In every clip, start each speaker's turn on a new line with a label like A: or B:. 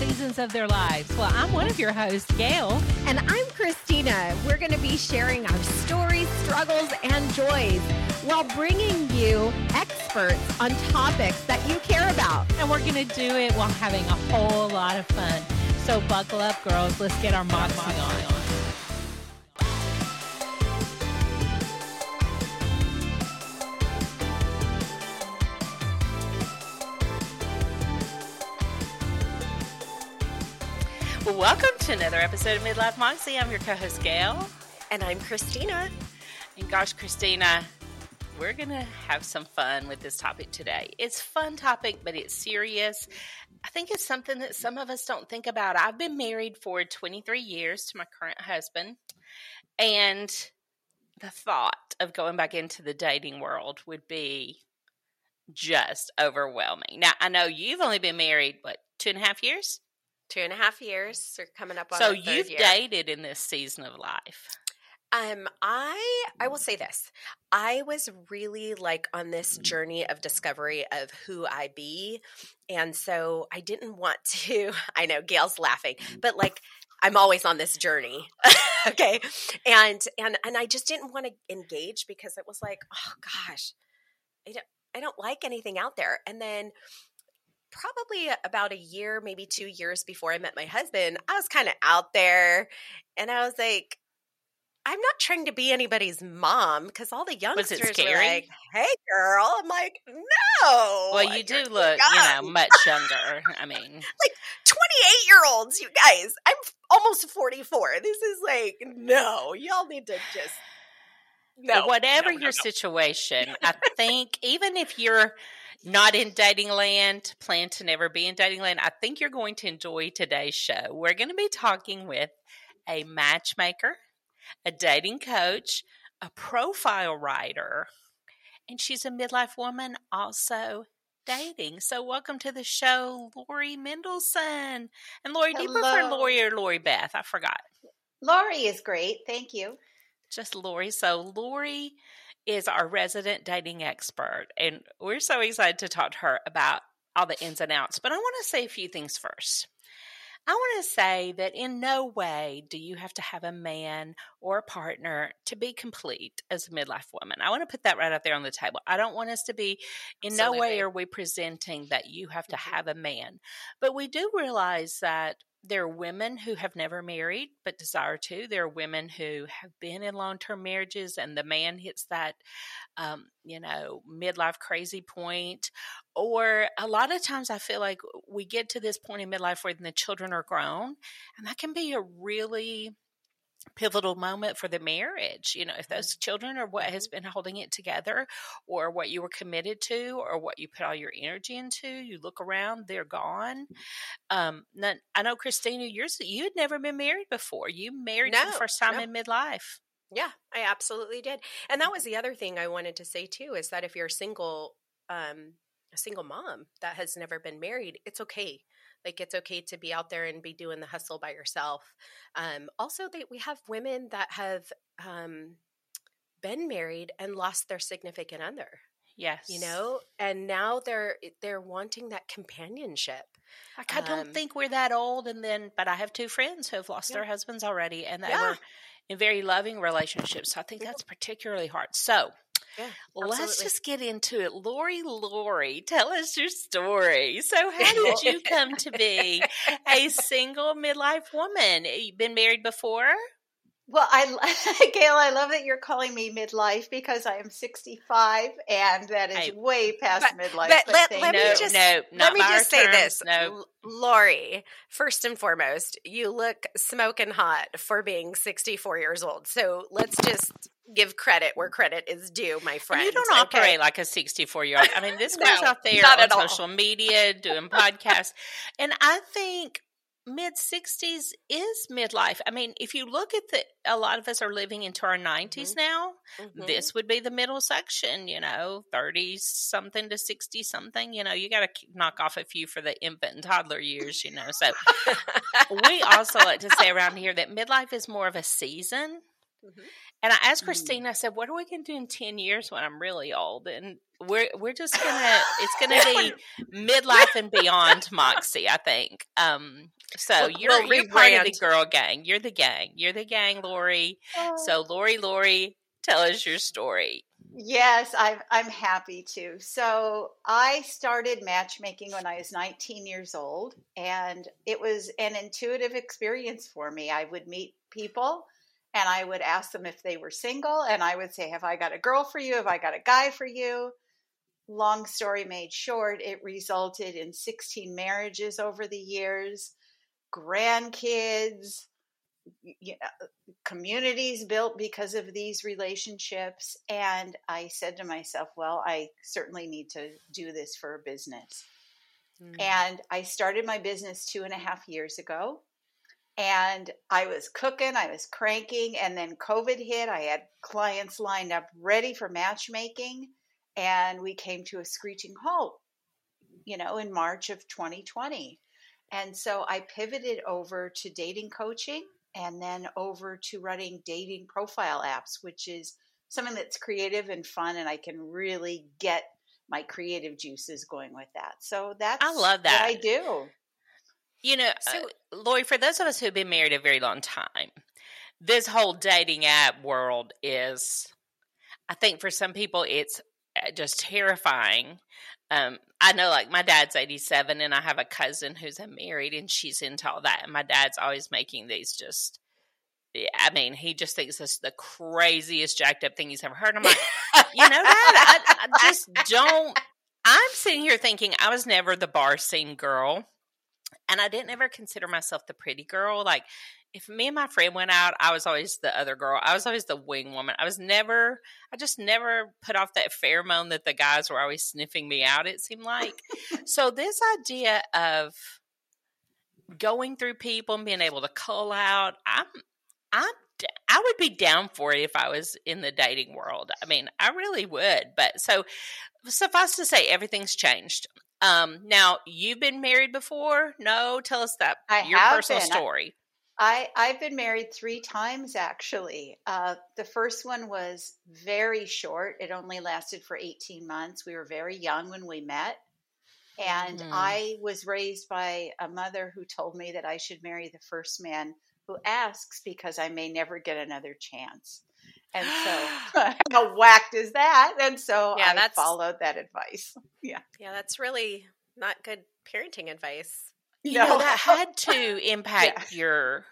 A: seasons of their lives. Well, I'm one of your hosts, Gail.
B: And I'm Christina. We're going to be sharing our stories, struggles, and joys while bringing you experts on topics that you care about.
A: And we're going to do it while having a whole lot of fun. So buckle up, girls. Let's get our moxie on.
C: Welcome to another episode of Midlife Moxie. I'm your co-host Gail,
B: And I'm Christina.
C: and gosh, Christina, we're gonna have some fun with this topic today. It's a fun topic, but it's serious. I think it's something that some of us don't think about. I've been married for 23 years to my current husband, and the thought of going back into the dating world would be just overwhelming. Now, I know you've only been married what two and a half years.
B: Two and a half years. We're coming up on
C: So you've
B: year.
C: dated in this season of life.
D: Um, I I will say this. I was really like on this journey of discovery of who I be. And so I didn't want to I know Gail's laughing, but like I'm always on this journey. okay. And and and I just didn't want to engage because it was like, oh gosh, I don't I don't like anything out there. And then probably about a year, maybe two years before I met my husband, I was kind of out there and I was like, I'm not trying to be anybody's mom because all the youngsters were like, "Hey, girl," I'm like, "No."
C: Well, you do look, you know, much younger. I mean, like
D: 28 year olds, you guys. I'm almost 44. This is like, no, y'all need to just no.
C: whatever
D: no, no,
C: your
D: no.
C: situation, I think even if you're not in dating land, plan to never be in dating land, I think you're going to enjoy today's show. We're going to be talking with a matchmaker, a dating coach, a profile writer, and she's a midlife woman also dating. So welcome to the show, Lori Mendelson. And Lori, do you prefer Lori or Lori Beth? I forgot.
E: Lori is great. Thank you.
C: just Lori. So Lori is our resident dating expert, and we're so excited to talk to her about all the ins and outs. But I want to say a few things first. I want to say that in no way do you have to have a man or a partner to be complete as a midlife woman. I want to put that right out there on the table. I don't want us to be, in no way are we presenting that you have to
D: Mhm.
C: have a man. But we do realize that there are women who have never married but desire to. There are women who have been in long term marriages and the man hits that, um, you know, midlife crazy point. Or a lot of times I feel like we get to this point in midlife where the children are grown, and that can be a really pivotal moment for the marriage. You know, if those children are what has been holding it together or what you were committed to or what you put all your energy into, you look around, they're gone. Um, none, I know Christina, yours you had never been married before. You married for the first time
D: no.
C: in midlife.
D: Yeah, I absolutely did. And that was the other thing I wanted to say too is that if you're single, um, a single mom that has never been married, it's okay. Like it's okay to be out there and be doing the hustle by yourself. Um, also, they, we have women that have um, been married and lost their significant other.
C: Yes.
D: You know, and now they're they're wanting that companionship.
C: Like, I don't
D: Um,
C: think we're that old. And then, but I have two friends who have lost
D: Yeah.
C: their husbands already, and they
D: Yeah.
C: were in very loving relationships. So I think that's particularly hard. So
D: Yeah,
C: let's
D: absolutely.
C: just get into it. Lori, Lori, tell us your story. So, how did you come to be a single midlife woman? Eh, You've been married before?
E: Well, I, Gail, I love that you're calling me midlife because I am 65, and that is
C: Hey,
E: way past midlife.
D: but let- let me
C: no,
D: just-
C: no, not
D: Let me just say
C: terms.
D: this,
C: No,
D: Lori. First and foremost, you look smoking hot for being 64 years old. So let's just give credit where credit is due, my friend.
C: you don't
D: okay?
C: operate like a 64 year old. I mean, this
D: No,
C: girl's out there on
D: all.
C: social media doing podcasts. and I think mid 60s is midlife. I mean, if you look at the, a lot of us are living into our 90s now.
D: Mhm.
C: This would be the middle section, you know, 30 something to 60 something. You know, you got to knock off a few for the infant and toddler years, you know. So we also like to say around here that midlife is more of a season.
D: Mhm.
C: And I asked
B: Mm.
C: Christine, I said, "What are we going to do in ten years when I'm really old?" And we're we're just gonna it's gonna be midlife and beyond, Moxie. I think. Um, so
D: We'll-
C: you're
D: we'll
C: you're part of the girl gang. You're the gang. You're the gang, Lori.
B: Oh.
C: So Lori, Lori, tell us your story.
E: Yes, I'm I'm happy to. So I started matchmaking when I was 19 years old, and it was an intuitive experience for me. I would meet people and I would ask them if they were single, and I would say, Have I got a girl for you? Have I got a guy for you? Long story made short, it resulted in 16 marriages over the years, grandkids, y- y- uh, communities built because of these relationships. And I said to myself, well, I certainly need to do this for a business.
C: Mm.
E: And I started my business two and a half years ago. And I was cooking, I was cranking, and then COVID hit. I had clients lined up ready for matchmaking, and we came to a screeching halt, you know, in March of 2020. And so I pivoted over to dating coaching and then over to running dating profile apps, which is something that's creative and fun, and I can really get my creative juices going with that. So that's
C: I love that.
E: I do.
C: You know,
D: So-
C: uh, Lori, for those of us who've been married a very long time, this whole dating app world is, I think for some people, it's uh, just terrifying. Um, I know, like, my dad's 87, and I have a cousin who's married, and she's into all that. And my dad's always making these just, I mean, he just thinks this is the craziest jacked up thing he's ever heard. I'm like, you know, Dad, I, I just don't. I'm sitting here thinking I was never the bar scene girl and I didn't ever consider myself the pretty girl. Like, if me and my friend went out, I was always the other girl. I was always the wing woman. I was never, I just never put off that pheromone that the guys were always sniffing me out, it seemed like. so, this idea of going through people and being able to call out, I'm, I'm, I would be down for it if I was in the dating world. I mean, I really would. But so, suffice to say, everything's changed. Um, now you've been married before? No, tell us that
E: I
C: your personal
E: been.
C: Story.
E: I, I've been married three times actually. Uh, the first one was very short. It only lasted for 18 months. We were very young when we met. And
C: Mhm.
E: I was raised by a mother who told me that I should marry the first man who asks because I may never get another chance. And so, how whacked is that? And so
D: Yeah,
E: I
D: that's-
E: followed that advice.
D: Yeah, Yeah, that's really not good parenting advice.
C: You know that had to impact your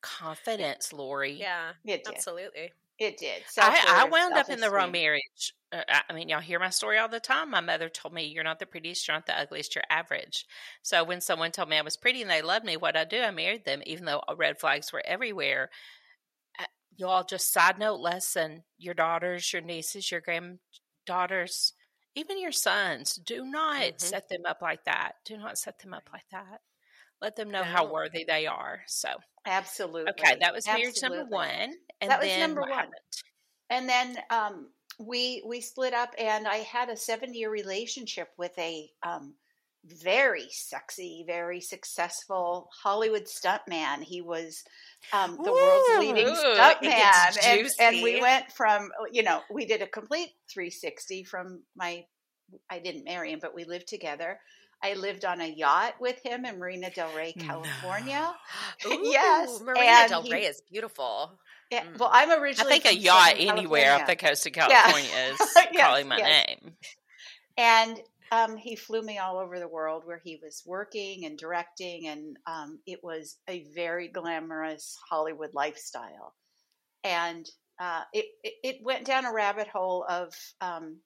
C: confidence, Lori.
D: Yeah,
E: It did.
D: absolutely.
E: It did.
C: I, I wound up in the wrong marriage. Uh, I mean, y'all hear my story all the time. My mother told me, "You're not the prettiest. You're not the ugliest. You're average." So when someone told me I was pretty and they loved me, what I do, I married them, even though red flags were everywhere. Uh, Y'all, just side note lesson: your daughters, your nieces, your granddaughters, even your sons, do not
D: Mhm.
C: set them up like that. Do not set them up like that. Let them know how worthy they are. So,
E: Absolutely.
C: okay, that was marriage number one, and
E: That was
C: then
E: number one.
C: happened?
E: and then um, we we split up and i had a seven year relationship with a um, very sexy very successful hollywood stuntman he was um, the world's leading
D: ooh, it
E: stuntman and, and we went from you know we did a complete 360 from my i didn't marry him but we lived together i lived on a yacht with him in marina del rey california
D: Ooh,
E: Yes,
D: Marina
E: and
D: Del
E: he-
D: Rey is beautiful.
E: Yeah,
D: Mm.
E: well i'm originally.
C: I think a yacht anywhere off the coast of
E: Yeah.
C: California is
E: Yes,
C: calling my
E: yes.
C: name.
E: and um, he flew me all over the world where he was working and directing and um, it was a very glamorous hollywood lifestyle. And uh, it, it, it went down a rabbit hole of um,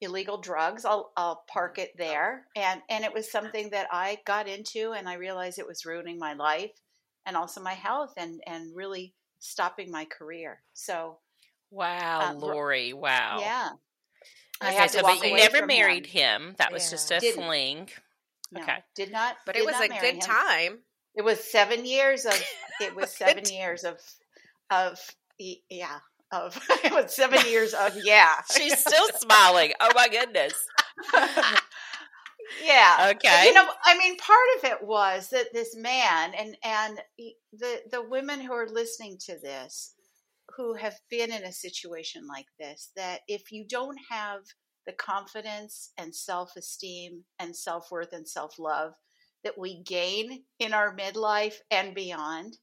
E: illegal drugs. I'll, I'll park it there. And, and it was something that i got into and i realized it was ruining my life and also my health and, and really stopping my career. So
C: Wow,
E: Uh,
C: Lori. Wow.
E: yeah I had
C: so
E: to
C: but you never married
E: him.
C: him. That was just a
E: Didn't.
C: fling.
E: No,
C: Okay.
E: did not
D: But
E: did
D: it was a good
E: him.
D: time.
E: It was seven years of. It was seven years of, of yeah, of. It was seven years of yeah.
C: She's still smiling. Oh my goodness.
E: yeah.
C: Okay.
E: You know, I mean, part of it was that this man and and the the women who are listening to this, who have been in a situation like this that if you don't have the confidence and self esteem and self worth and self love that we gain in our midlife and beyond,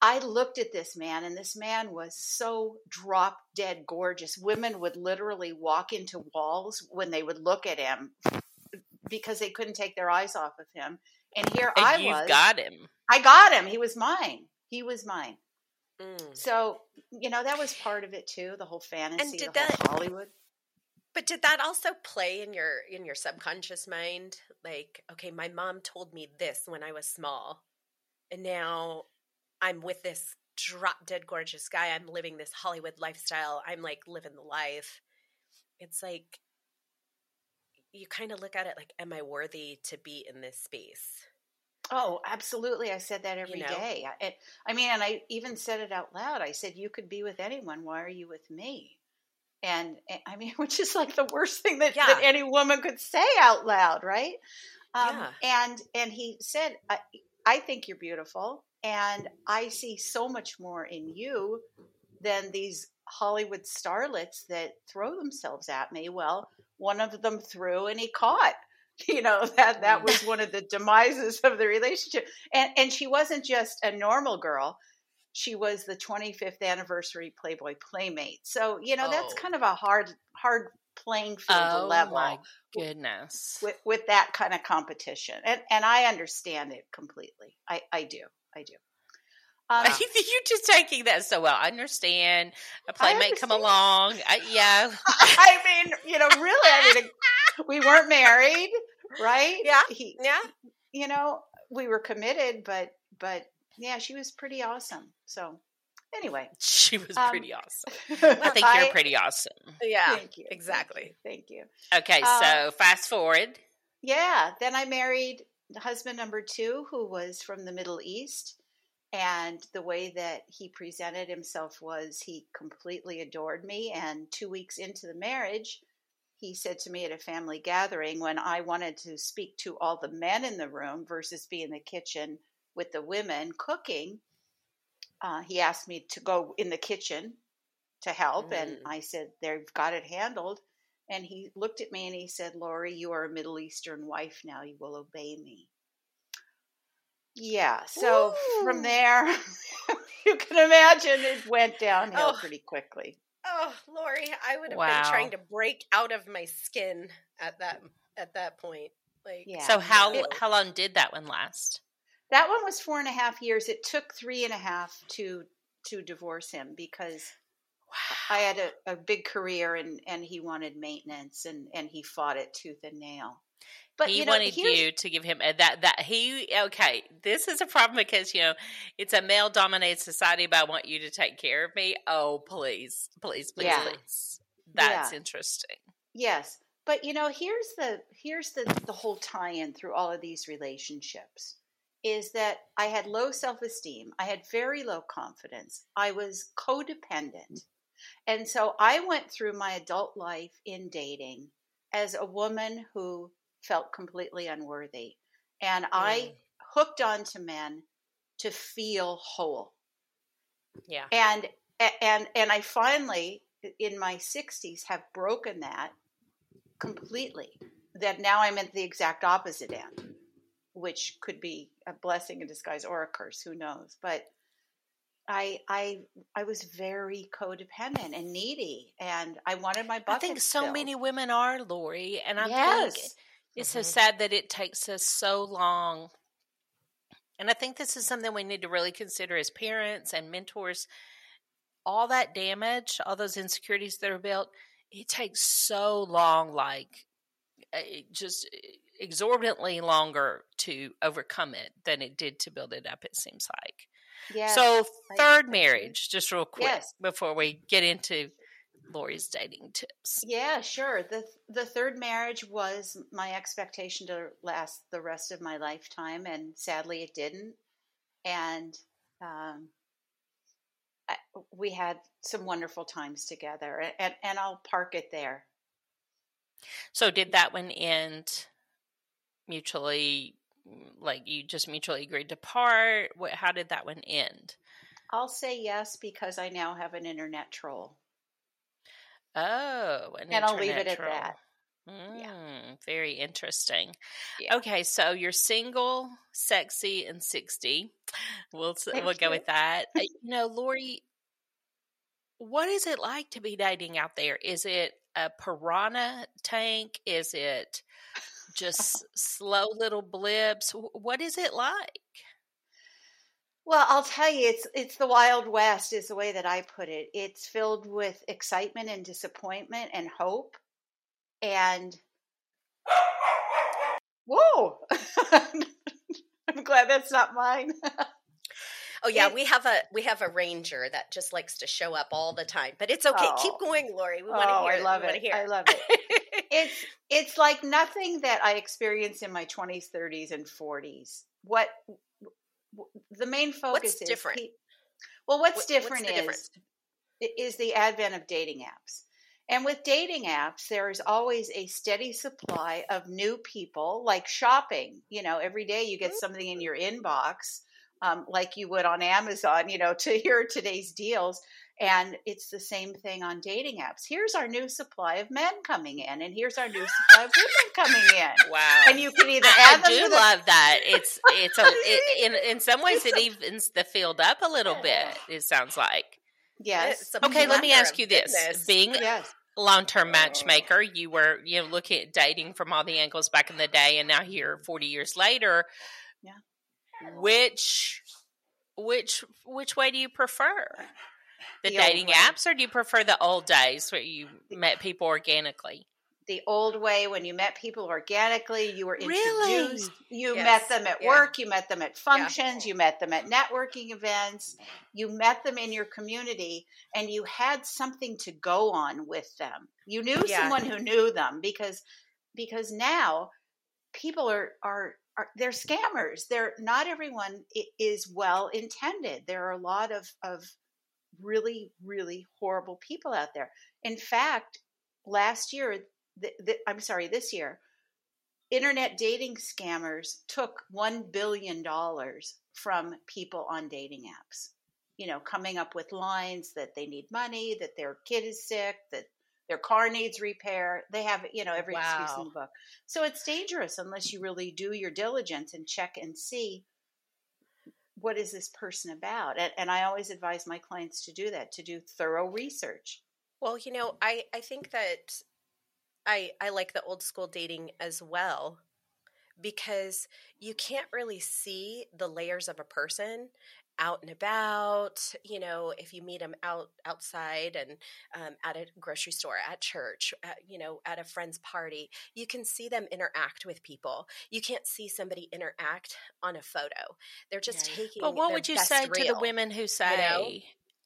E: I looked at this man, and this man was so drop dead gorgeous. Women would literally walk into walls when they would look at him because they couldn't take their eyes off of him. And here
C: And
E: I was.
C: got him.
E: I got him. He was mine. He was mine.
D: Mm.
E: So, you know, that was part of it too, the whole fantasy,
D: did
E: the whole
D: that-
E: Hollywood.
D: But did that also play in your in your subconscious mind? Like, okay, my mom told me this when I was small, and now I'm with this drop dead gorgeous guy. I'm living this Hollywood lifestyle. I'm like living the life. It's like you kind of look at it like, am I worthy to be in this space?
E: Oh, absolutely. I said that every
D: know?
E: day. I, I mean, and I even said it out loud. I said, You could be with anyone. Why are you with me? And, and I mean, which is like the worst thing that, that any woman could say out loud, right? Um,
D: Yeah.
E: And and he said, I, I think you're beautiful, and I see so much more in you than these Hollywood starlets that throw themselves at me. Well, one of them threw, and he caught. You know that that was one of the demises of the relationship, and and she wasn't just a normal girl. She was the 25th anniversary Playboy Playmate. So you know that's
D: Oh.
E: kind of a hard hard playing field
C: Oh
E: level
C: my goodness.
E: with with that kind of competition, and and I understand it completely. I I do, I do. Um,
C: You're just taking that so well. I understand. A playmate come
E: understand.
C: along. I, yeah.
E: I mean, you know, really, I mean, we weren't married, right?
D: Yeah.
E: He,
D: Yeah.
E: you know, we were committed, but but yeah, she was pretty awesome. So anyway,
C: She was
E: Um,
C: pretty awesome. I think you're pretty awesome.
D: Yeah.
E: Thank you. thank
D: Exactly.
E: you, Thank you.
C: Okay,
E: Um,
C: so fast forward.
E: Yeah. Then I married husband number two, who was from the Middle East. And the way that he presented himself was he completely adored me. And two weeks into the marriage, he said to me at a family gathering when I wanted to speak to all the men in the room versus be in the kitchen with the women cooking, uh, he asked me to go in the kitchen to help. And
D: Mm.
E: I said, They've got it handled. And he looked at me and he said, Lori, you are a Middle Eastern wife now. You will obey me. Yeah. So from there, you can imagine it went downhill
D: Oh.
E: pretty quickly.
D: Oh, Lori, I would have
C: Wow.
D: been trying to break out of my skin at that at that point. Like,
E: Yeah.
C: So how
D: no.
C: how long did that one last?
E: That one was four and a half years. It took three and a half to to divorce him because I had a, a big career and, and he wanted maintenance and, and he fought it tooth and nail. But
C: he
E: you know,
C: wanted you to give him uh, that that he okay. This is a problem because you know it's a male dominated society, but I want you to take care of me. Oh, please, please, please,
E: Yeah.
C: please. That's
E: Yeah.
C: interesting.
E: Yes. But you know, here's the here's the the whole tie-in through all of these relationships is that I had low self-esteem, I had very low confidence, I was codependent. And so I went through my adult life in dating as a woman who felt completely unworthy. And I hooked onto men to feel whole
D: yeah.
E: and and and I finally in my 60s have broken that completely that now I'm at the exact opposite end which could be a blessing in disguise or a curse who knows but I I I was very codependent and needy and I wanted my
C: I think so
E: filled.
C: many women are Lori, and I'm
E: yes
C: think it's so
D: Mhm.
C: sad that it takes us so long. And I think this is something we need to really consider as parents and mentors. All that damage, all those insecurities that are built, it takes so long, like uh, just exorbitantly longer to overcome it than it did to build it up, it seems like.
E: yes
C: so, third marriage, just real quick
E: Yes.
C: before we get into Lori's dating tips.
E: Yeah, sure. The the third marriage was my expectation to last the rest of my lifetime, and sadly, it didn't. And um, I, we had some wonderful times together, and, and and I'll park it there.
C: So did that one end mutually? Like you just mutually agreed to part? What? How did that one end?
E: I'll say yes because I now have an internet troll.
C: Oh, an
E: And I'll leave it at that.
C: Mm, Very interesting.
E: Yeah.
C: Okay, so you're single, sexy, and sixty. We'll
E: Thank
C: we'll go with that. Uh, You know, Lori, what is it like to be dating out there? Is it a piranha tank? Is it just slow little blips? What is it like?
E: Well, I'll tell you, it's it's the Wild West, is the way that I put it. It's filled with excitement and disappointment and hope. And whoa, I'm glad that's not mine.
D: Oh yeah,
E: It-
D: we have a we have a ranger that just likes to show up all the time. But it's okay. Keep
E: Oh.
D: going, Lori. We
E: oh,
D: want to hear.
E: I love it.
D: Hear.
E: I love it. it's it's like nothing that I experienced in my 20s, 30s, and 40s. What the main focus
D: What's
E: is
D: different?
E: well, what's
D: What- what's
E: different
D: the
E: is
D: difference?
E: is the advent of dating apps. And with dating apps, there is always a steady supply of new people, like shopping. You know, every day you get something in your inbox, um, like you would on Amazon, you know, to hear today's deals. And it's the same thing on dating apps. Here's our new supply of men coming in, and here's our new supply of women coming in.
C: Wow.
E: And you can either
C: I
E: add them
C: do
E: to the
C: love that. It's it's a it, in in some ways
E: It's
C: it
E: a-
C: evens the field up a little bit. It sounds like.
E: yes,
C: Okay, let me ask you this:
D: goodness.
C: being
E: yes.
C: long-term oh. matchmaker, you were you know looking at dating from all the angles back in the day, and now here, forty years later.
E: Yeah.
C: Which which which way do you prefer? The,
E: The
C: dating apps, or do you prefer the old days where you met people organically?
E: the old way when you met people organically you were
C: Really?
E: introduced you
D: Yes.
E: met them at
D: Yeah.
E: work you met them at functions you met them at networking events you met them in your community and you had something to go on with them you knew
D: Yeah.
E: someone who knew them because because now people are are are they're scammers they're not everyone is well intended there are a lot of of really really horrible people out there. In fact last year th- th- i'm sorry this year internet dating scammers took 1 billion dollars from people on dating apps. You know coming up with lines that they need money that their kid is sick that their car needs repair. They have you know every excuse in the book. So it's dangerous unless you really do your diligence and check and see what is this person about? And, and i always advise my clients to do that to do thorough research.
D: Well, you know, I I think that I I like the old school dating as well because you can't really see the layers of a person out and about you know if you meet them out outside and um, at a grocery store at church at, you know at a friend's party you can see them interact with people you can't see somebody interact on a photo they're just
E: Right.
D: taking
C: But what would you say to the women who say,
D: know?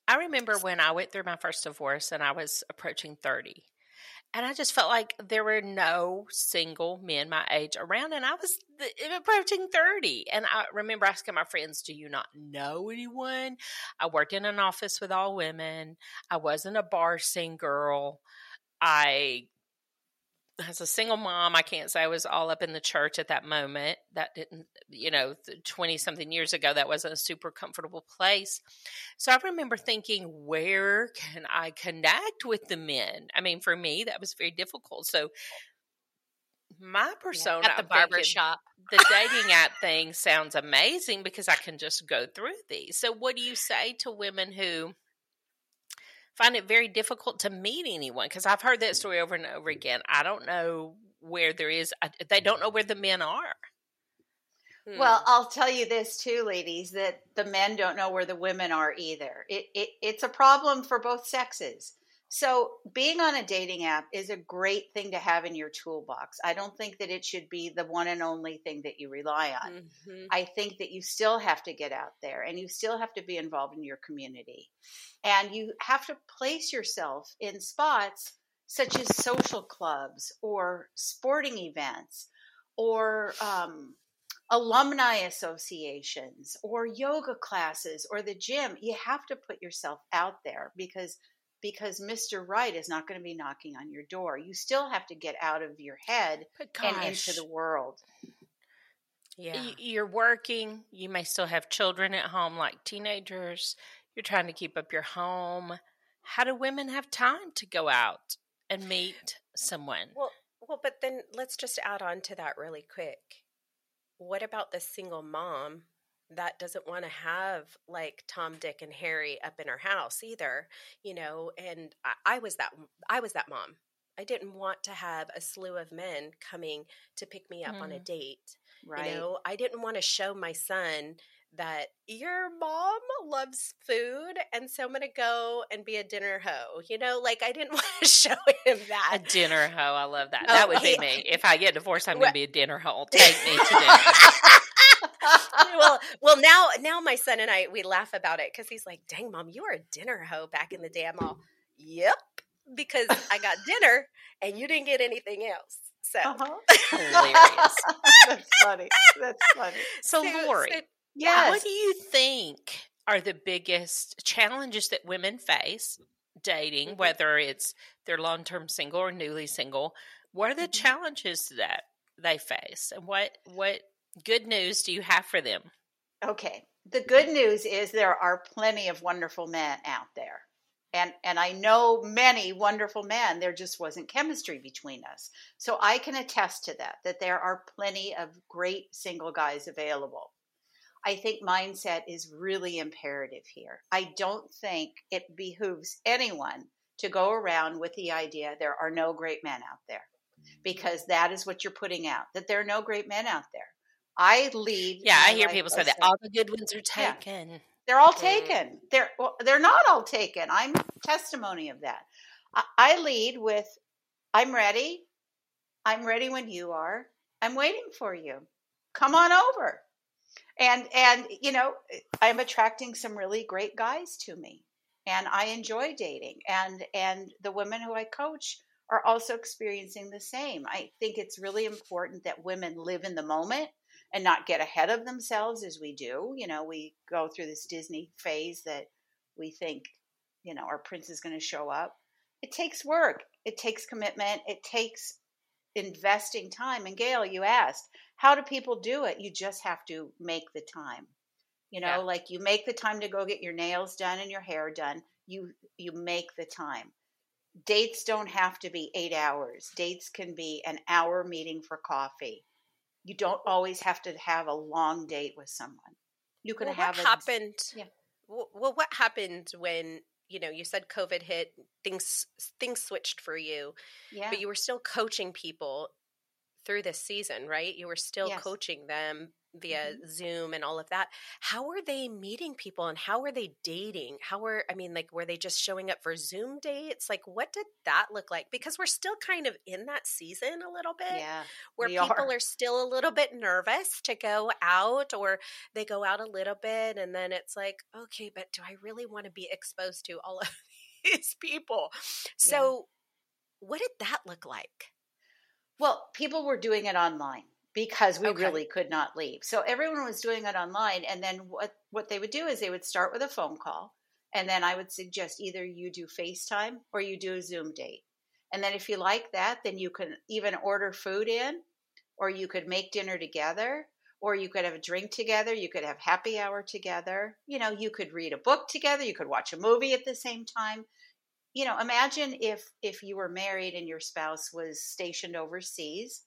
C: I remember when I went through my first divorce and I was approaching 30. And I just felt like there were no single men my age around, and I was approaching 30. And I remember asking my friends, Do you not know anyone? I worked in an office with all women. I wasn't a bar scene girl. I as a single mom, I can't say I was all up in the church at that moment. That didn't, you know, 20 something years ago, that wasn't a super comfortable place. So I remember thinking, where can I connect with the men? I mean, for me, that was very difficult. So my persona
B: At the barber shop.
C: the dating app thing sounds amazing because I can just go through these. So, what do you say to women who find it very difficult to meet anyone? Because I've heard that story over and over again. I don't know where there is, I- they don't know where the men are.
D: Hmm.
E: Well, I'll tell you this too, ladies, that the men don't know where the women are either. It, it it's a problem for both sexes. So being on a dating app is a great thing to have in your toolbox. I don't think that it should be the one and only thing that you rely on.
D: Mhm.
E: I think that you still have to get out there and you still have to be involved in your community. And you have to place yourself in spots such as social clubs or sporting events or um, alumni associations or yoga classes or the gym. You have to put yourself out there because because Mr. Right is not going to be knocking on your door. You still have to get out of your head and into the world.
D: yeah
C: you're working, you may still have children at home like teenagers. You're you're trying to keep up your home. How do women have time to go out and meet someone?
D: Well, well, but then let's just add on to that really quick. What about the single mom that doesn't want to have like Tom, Dick, and Harry up in her house either? You know, and I, I was that I was that mom. I didn't want to have a slew of men coming to pick me up mm. on a mm. date. Right. You know, I didn't want to show my son that your mom loves food and so I'm going to go and be a dinner hoe. You know, like I didn't want to show him that.
C: A dinner hoe. I love that. Oh, that would be me. If I get divorced, I'm going to be a dinner hoe. Take me to dinner.
D: well, well, now, now my son and I we laugh about it because he's like, "Dang, mom, you were a dinner hoe back in the day." I'm all, "Yep," because I got dinner and you didn't get anything else. So uh-huh.
C: hilarious.
E: That's funny. That's funny.
C: So, so Lori, so, yes. what do you think are the biggest challenges that women face dating, mm-hmm. whether it's they're long term single or newly single? What are the mm-hmm. challenges that they face, and what what good news do you have for them?
E: Okay, the good news is there are plenty of wonderful men out there. And and I know many wonderful men there just wasn't chemistry between us. So I can attest to that that there are plenty of great single guys available. I think mindset is really imperative here. I don't think it behooves anyone to go around with the idea there are no great men out there because that is what you're putting out that there are no great men out there I lead.
C: Yeah, I hear people say that all the good ones are taken. Yeah.
E: They're all taken. They're well, they're not all taken. I'm testimony of that. I, I lead with, "I'm ready. I'm ready when you are. I'm waiting for you. Come on over." And and you know, I'm attracting some really great guys to me, and I enjoy dating. And and the women who I coach are also experiencing the same. I think it's really important that women live in the moment and not get ahead of themselves as we do. You know, we go through this Disney phase that we think, you know, our prince is going to show up. It takes work, it takes commitment, it takes investing time. And Gail, you asked, how do people do it? You just have to make the time. You know, yeah. like you make the time to go get your nails done and your hair done. You you make the time. Dates don't have to be 8 hours. Dates can be an hour meeting for coffee you don't always have to have a long date with someone. You can
D: well,
E: have
D: what a, happened. Yeah. Well, what happened when you know you said COVID hit? Things things switched for you. Yeah. But you were still coaching people through this season, right? You were still yes. coaching them via mm-hmm. Zoom and all of that. How were they meeting people and how were they dating? How were I mean like were they just showing up for Zoom dates? Like what did that look like? Because we're still kind of in that season a little bit.
E: Yeah.
D: Where people are. are still a little bit nervous to go out or they go out a little bit and then it's like, okay, but do I really want to be exposed to all of these people? So yeah. what did that look like?
E: Well, people were doing it online because we okay. really could not leave. So everyone was doing it online. And then what, what they would do is they would start with a phone call. And then I would suggest either you do FaceTime or you do a Zoom date. And then if you like that, then you can even order food in, or you could make dinner together, or you could have a drink together. You could have happy hour together. You know, you could read a book together. You could watch a movie at the same time. You know, imagine if if you were married and your spouse was stationed overseas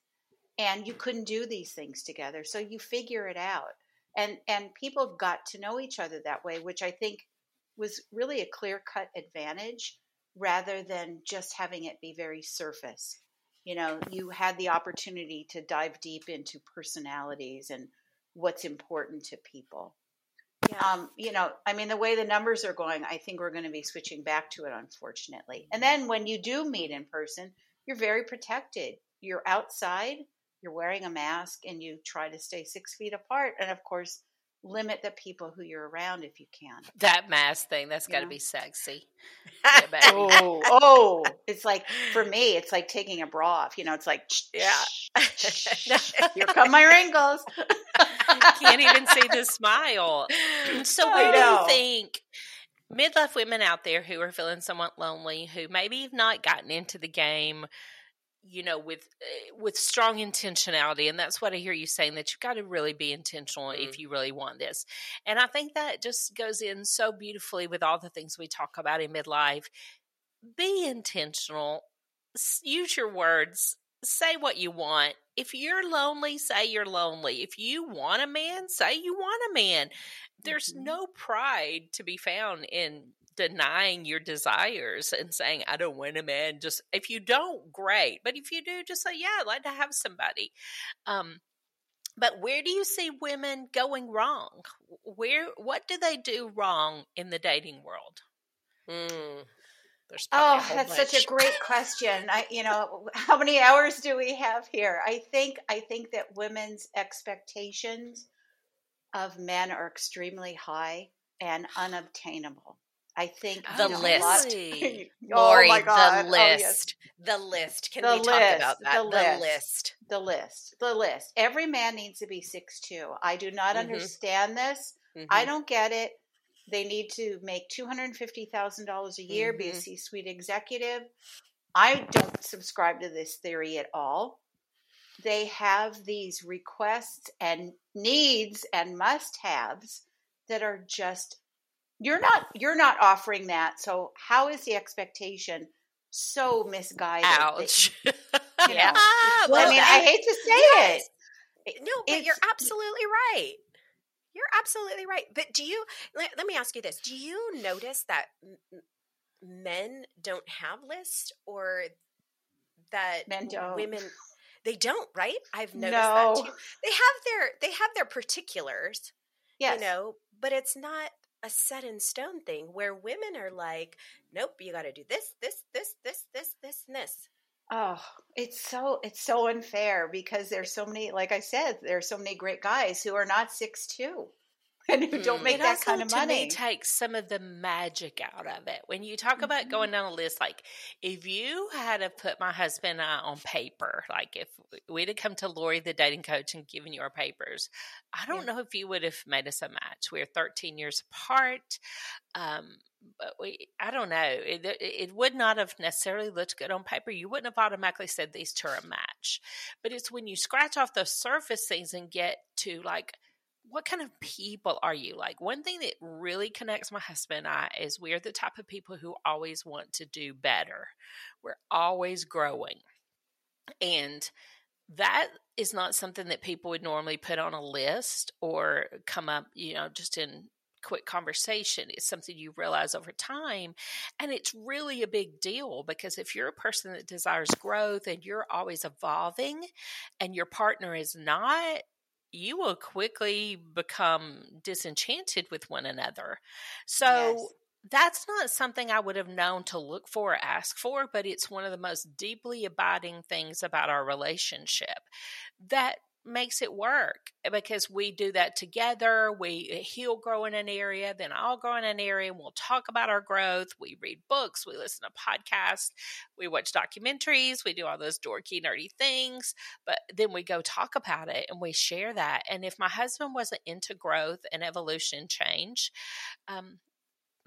E: and you couldn't do these things together so you figure it out. And and people got to know each other that way which i think was really a clear cut advantage rather than just having it be very surface. You know you had the opportunity to dive deep into personalities and what's important to people. Yeah. um, you know i mean the way the numbers are going i think we're going to be switching back to it unfortunately. And then when you do meet in person you're very protected. You're outside you're wearing a mask and you try to stay six feet apart. And of course, limit the people who you're around if you can.
C: That mask thing, that's got to be sexy.
E: Yeah, oh, oh, it's like for me, it's like taking a bra off. You know, it's like
C: yeah.
E: Here come my wrinkles.
C: You can't even see the smile. So, what do you think? Midlife women out there who are feeling somewhat lonely, who maybe have not gotten into the game you know with uh, with strong intentionality and that's what i hear you saying that you've got to really be intentional mm. if you really want this. And i think that just goes in so beautifully with all the things we talk about in midlife. Be intentional use your words say what you want. If you're lonely say you're lonely. If you want a man say you want a man. There's mm-hmm. no pride to be found in denying your desires and saying i don't want a man just if you don't great but if you do just say yeah i'd like to have somebody. Um but where do you see women going wrong? Where what do they do wrong in the dating world?
E: Mm. oh that's bunch. such a great question. I you know how many hours do we have here? I think i think that women's expectations of men are extremely high and unobtainable I think
D: the list. oh Lori, my God. the list. Oh, yes. The list. Can the we list, talk about that? The, the list. list.
E: The list. The list. Every man needs to be six two. I do not mm-hmm. understand this. Mm-hmm. I don't get it. They need to make two hundred fifty thousand dollars a year, mm-hmm. be a mm-hmm. C suite executive. I don't subscribe to this theory at all. They have these requests and needs and must haves that are just you're not you're not offering that. So how is the expectation so misguided?
C: Ouch.
E: That, you know, ah, well, I mean, I hate to say yes.
D: it. No, but it's, you're absolutely right. You're absolutely right. But do you? Let, let me ask you this: Do you notice that men don't have lists, or that
E: men don't.
D: women? They don't, right? I've noticed no. that too. They have their they have their particulars. Yes. You know, but it's not a set in stone thing where women are like, nope, you got to do this, this, this, this, this, this, and this.
E: Oh, it's so it's so unfair because there's so many. Like I said, there's so many great guys who are not six two. and who don't make it that kind of money.
C: takes some of the magic out of it. When you talk mm-hmm. about going down a list, like if you had to put my husband and I on paper, like if we'd have come to Lori, the dating coach, and given you our papers, I don't yeah. know if you would have made us a match. We're 13 years apart. Um, but we, I don't know. It, it would not have necessarily looked good on paper. You wouldn't have automatically said these two are a match. But it's when you scratch off those surface things and get to like, what kind of people are you? Like, one thing that really connects my husband and I is we're the type of people who always want to do better. We're always growing. And that is not something that people would normally put on a list or come up, you know, just in quick conversation. It's something you realize over time. And it's really a big deal because if you're a person that desires growth and you're always evolving and your partner is not, you will quickly become disenchanted with one another. So yes. that's not something I would have known to look for or ask for, but it's one of the most deeply abiding things about our relationship that makes it work because we do that together. We uh, he'll grow in an area, then I'll grow in an area, and we'll talk about our growth. We read books, we listen to podcasts, we watch documentaries, we do all those dorky, nerdy things, but then we go talk about it and we share that. And if my husband wasn't into growth and evolution change, um,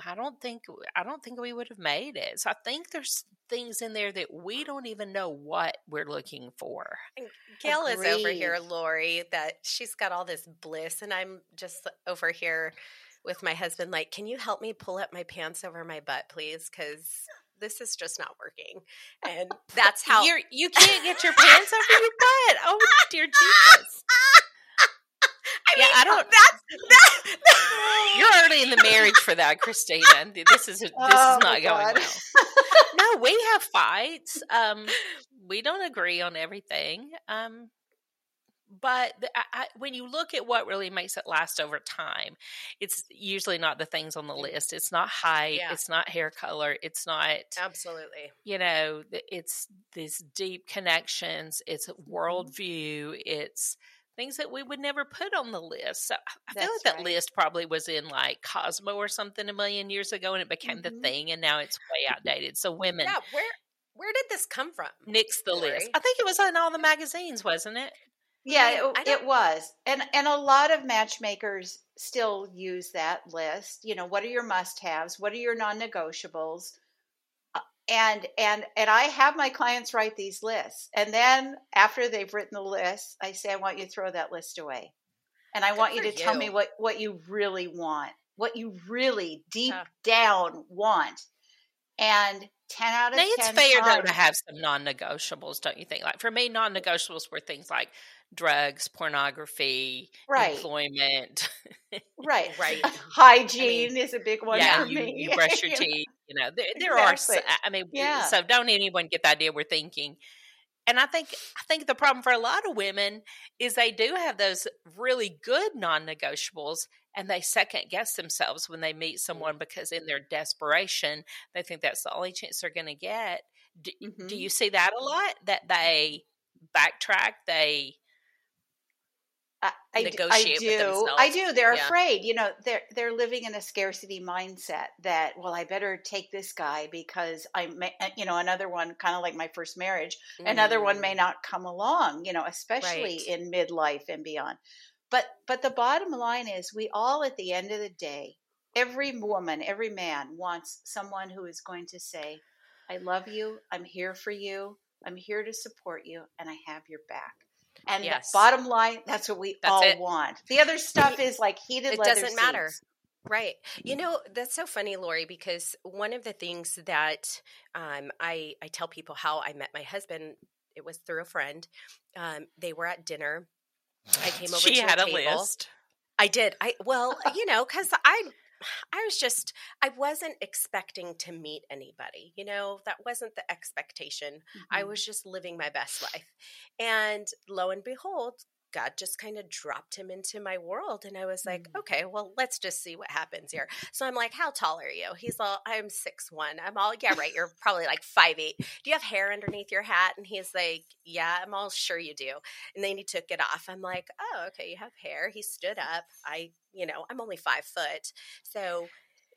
C: I don't think I don't think we would have made it. So I think there's things in there that we don't even know what we're looking for.
D: And Gail Agreed. is over here, Lori, that she's got all this bliss, and I'm just over here with my husband. Like, can you help me pull up my pants over my butt, please? Because this is just not working. And that's how
C: You're, you can't get your pants over your butt. Oh dear Jesus!
D: I yeah, I don't. That's that.
C: You're already in the marriage for that, Christina. This is this oh, is not going well. no, we have fights. Um, we don't agree on everything. Um, but the, I, when you look at what really makes it last over time, it's usually not the things on the list. It's not height. Yeah. It's not hair color. It's not
D: absolutely.
C: You know, it's these deep connections. It's mm-hmm. worldview. It's things that we would never put on the list. So I That's feel like that right. list probably was in like Cosmo or something a million years ago and it became mm-hmm. the thing and now it's way outdated. So women
D: Yeah, where where did this come from?
C: Nix the list. I think it was in all the magazines, wasn't it?
E: Yeah, it, it was. And and a lot of matchmakers still use that list. You know, what are your must-haves? What are your non-negotiables? And and and I have my clients write these lists, and then after they've written the list, I say, I want you to throw that list away, and I
D: Good
E: want you to tell me what what you really want, what you really deep
C: Yeah.
E: down want, and ten out of
C: Now, it's
E: ten
C: fair though to have some non-negotiables, don't you think? Like for me, non-negotiables were things like drugs, pornography,
E: Right.
C: employment.
E: right,
D: Right.
E: Hygiene is a big one
C: yeah,
E: for
C: you,
E: me.
C: you brush your teeth. You know, there, there are. I mean,
E: Yeah.
C: so don't anyone get the idea we're thinking. And I think I think the problem for a lot of women is they do have those really good non-negotiables, and they second guess themselves when they meet someone because in their desperation they think that's the only chance they're going to get. Do,
E: Mhm.
C: do you see that a lot? That they backtrack, they
E: I,
D: negotiate
E: I
D: with
E: do. I do. They're
D: Yeah.
E: afraid. You know, they're they're living in a scarcity mindset that well, I better take this guy because I may, uh, you know, another one kind of like my first marriage. Another one may
D: Mm.
E: not come along. You know, especially
D: Right.
E: in midlife and beyond. But but the bottom line is, we all at the end of the day, every woman, every man wants someone who is going to say, "I love you. I'm here for you. I'm here to support you, and I have your back." And the
D: Yes.
E: bottom line, that's what we
D: That's
E: all
D: it.
E: want. The other stuff is like heated
D: It doesn't matter. Right. You know, that's so funny, Lori, because one of the things that um, I, I tell people how I met my husband, it was through a friend. Um, they were at dinner. I came over
C: she
D: to
C: had
D: a
C: a
D: table.
C: list.
D: I did. I well, you know, because I I was just I wasn't expecting to meet anybody. You know, that wasn't the expectation. I
E: Mhm.
D: was just living my best life. And lo and behold, God just kind of dropped him into my world. And I was like,
E: Mm.
D: okay, well, let's just see what happens here. So I'm like, how tall are you? He's all, I'm six one. I'm all, yeah, right. You're probably like five eight. Do you have hair underneath your hat? And he's like, yeah, I'm all sure you do. And then he took it off. I'm like, oh, okay, you have hair. He stood up. I, you know, I'm only five foot. So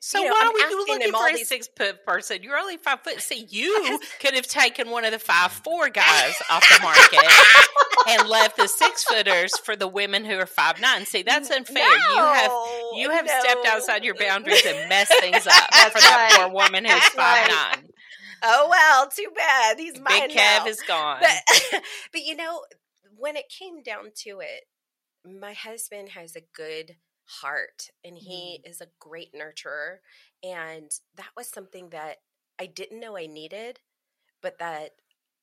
C: So
D: You know,
C: why
D: I'm
C: are we looking for a
D: these-
C: six foot person? You're only five foot. See, you could have taken one of the five four guys off the market and left the six footers for the women who are five nine. See, that's unfair. you have you have stepped outside your boundaries and messed things up
E: That's
C: for that
E: right.
C: poor woman who's five
E: right.
C: nine.
D: Oh well, too bad. He's mine
C: Big
D: now.
C: Kev is gone.
D: but, but you know, when it came down to it, my husband has a good heart and he
C: Mm.
D: is a great nurturer. And that was something that I didn't know I needed, but that